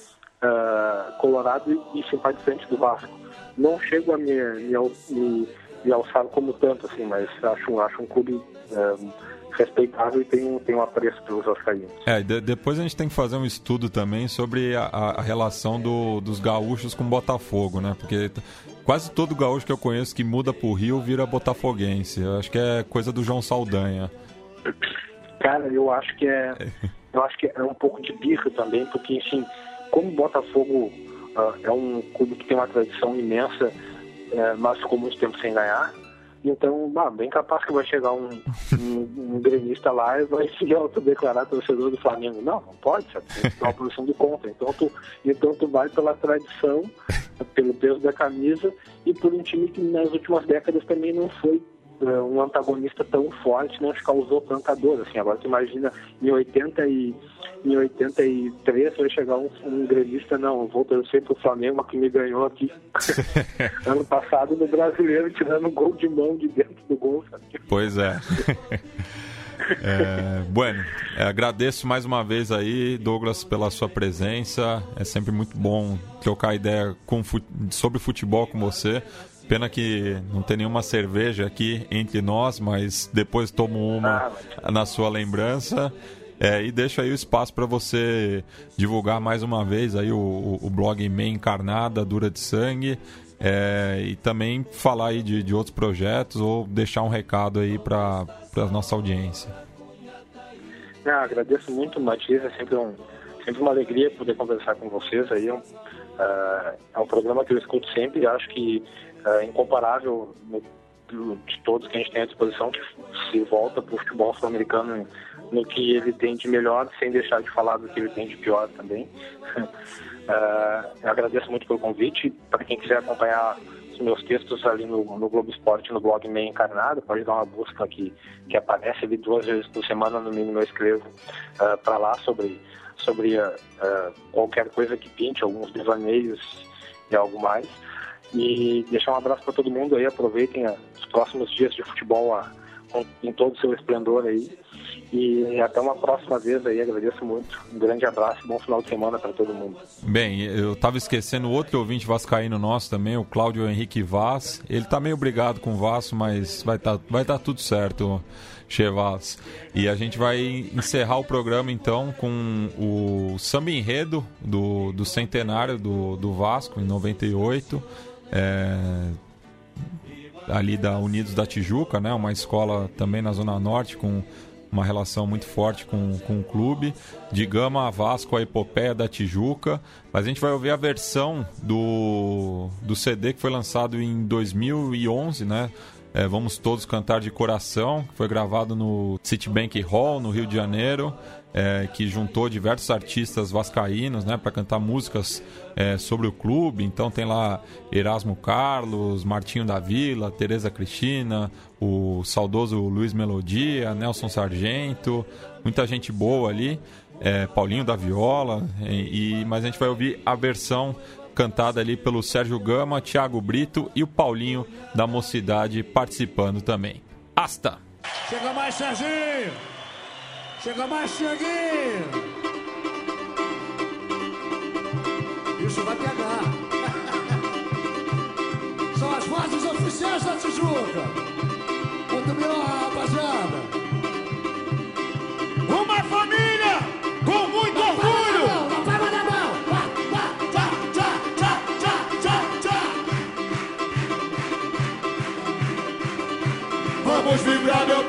uh, colorado e, e simpatizante do Vasco. Não chego a me, me, me, me alçar como tanto, assim, mas acho, acho um clube uh, respeitável e tenho, tenho apreço pelos vascaínos. É, de, depois a gente tem que fazer um estudo também sobre a, a relação do, dos gaúchos com Botafogo, né? Porque quase todo gaúcho que eu conheço que muda pro Rio vira botafoguense. Eu acho que é coisa do João Saldanha. Cara, eu acho que é, eu acho que é um pouco de birra também, porque enfim, como Botafogo uh, é um clube que tem uma tradição imensa, uh, mas ficou muito tempo sem ganhar, então, bah, bem capaz que vai chegar um, um, um gremista lá e vai se autodeclarar torcedor do Flamengo. Não, não pode, sabe? Tem uma posição de contra. Então tu, então tu vai pela tradição, pelo peso da camisa e por um time que nas últimas décadas também não foi um antagonista tão forte, não te causou tanta dor. Assim, agora tu imagina em 80 e em 83 vai chegar um, um gremista, não, eu vou torcer pro Flamengo, que me ganhou aqui ano passado no brasileiro, tirando um gol de mão de dentro do gol. Sabe? Pois é. É, bueno, é, agradeço mais uma vez aí, Douglas, pela sua presença. É sempre muito bom trocar ideia com, sobre futebol com você. Pena que não tem nenhuma cerveja aqui entre nós, mas depois tomo uma ah, na sua lembrança. É, e deixo aí o espaço para você divulgar mais uma vez aí o, o blog Meia Encarnada, Dura de Sangue, é, e também falar aí de, de outros projetos ou deixar um recado aí para a nossa audiência. Ah, agradeço muito, Matias, é sempre, um, sempre uma alegria poder conversar com vocês aí. É um, uh, é um programa que eu escuto sempre e acho que é incomparável de todos que a gente tem à disposição, que se volta para o futebol sul-americano no que ele tem de melhor, sem deixar de falar do que ele tem de pior também. uh, agradeço muito pelo convite. Para quem quiser acompanhar os meus textos ali no, no Globo Esporte, no blog Meio Encarnado, pode dar uma busca que, que aparece ali duas vezes por semana, no mínimo eu escrevo uh, ah, para lá sobre, sobre uh, qualquer coisa que pinte, alguns devaneios e algo mais. E deixar um abraço para todo mundo aí, aproveitem os próximos dias de futebol a, em todo o seu esplendor aí. E até uma próxima vez aí, agradeço muito. Um grande abraço bom final de semana para todo mundo. Bem, eu estava esquecendo outro ouvinte vascaíno nosso também, o Cláudio Henrique Vaz. Ele está meio brigado com o Vasco, mas vai tá, vai tá tudo certo, Chevaz. E a gente vai encerrar o programa então com o samba enredo do, do centenário do, do Vasco, em 98 é, ali da Unidos da Tijuca, né? Uma escola também na Zona Norte com uma relação muito forte com, com o clube. De Gama a Vasco, a Epopeia da Tijuca. Mas a gente vai ouvir a versão do, do CD que foi lançado em 2011, né? É, Vamos Todos Cantar de Coração, que foi gravado no Citibank Hall, no Rio de Janeiro é, que juntou diversos artistas vascaínos né, para cantar músicas é, sobre o clube. Então tem lá Erasmo Carlos, Martinho da Vila, Tereza Cristina, o saudoso Luiz Melodia, Nelson Sargento, muita gente boa ali. É, Paulinho da Viola, e, mas a gente vai ouvir a versão cantada ali pelo Sérgio Gama, Thiago Brito e o Paulinho da Mocidade participando também. Asta! Chega mais, Serginho! Chega mais, Tiaguinho! Isso vai pegar. São as vozes oficiais da Tijuca. Muito melhor, rapaziada. Uma família Vamos vibrar, meu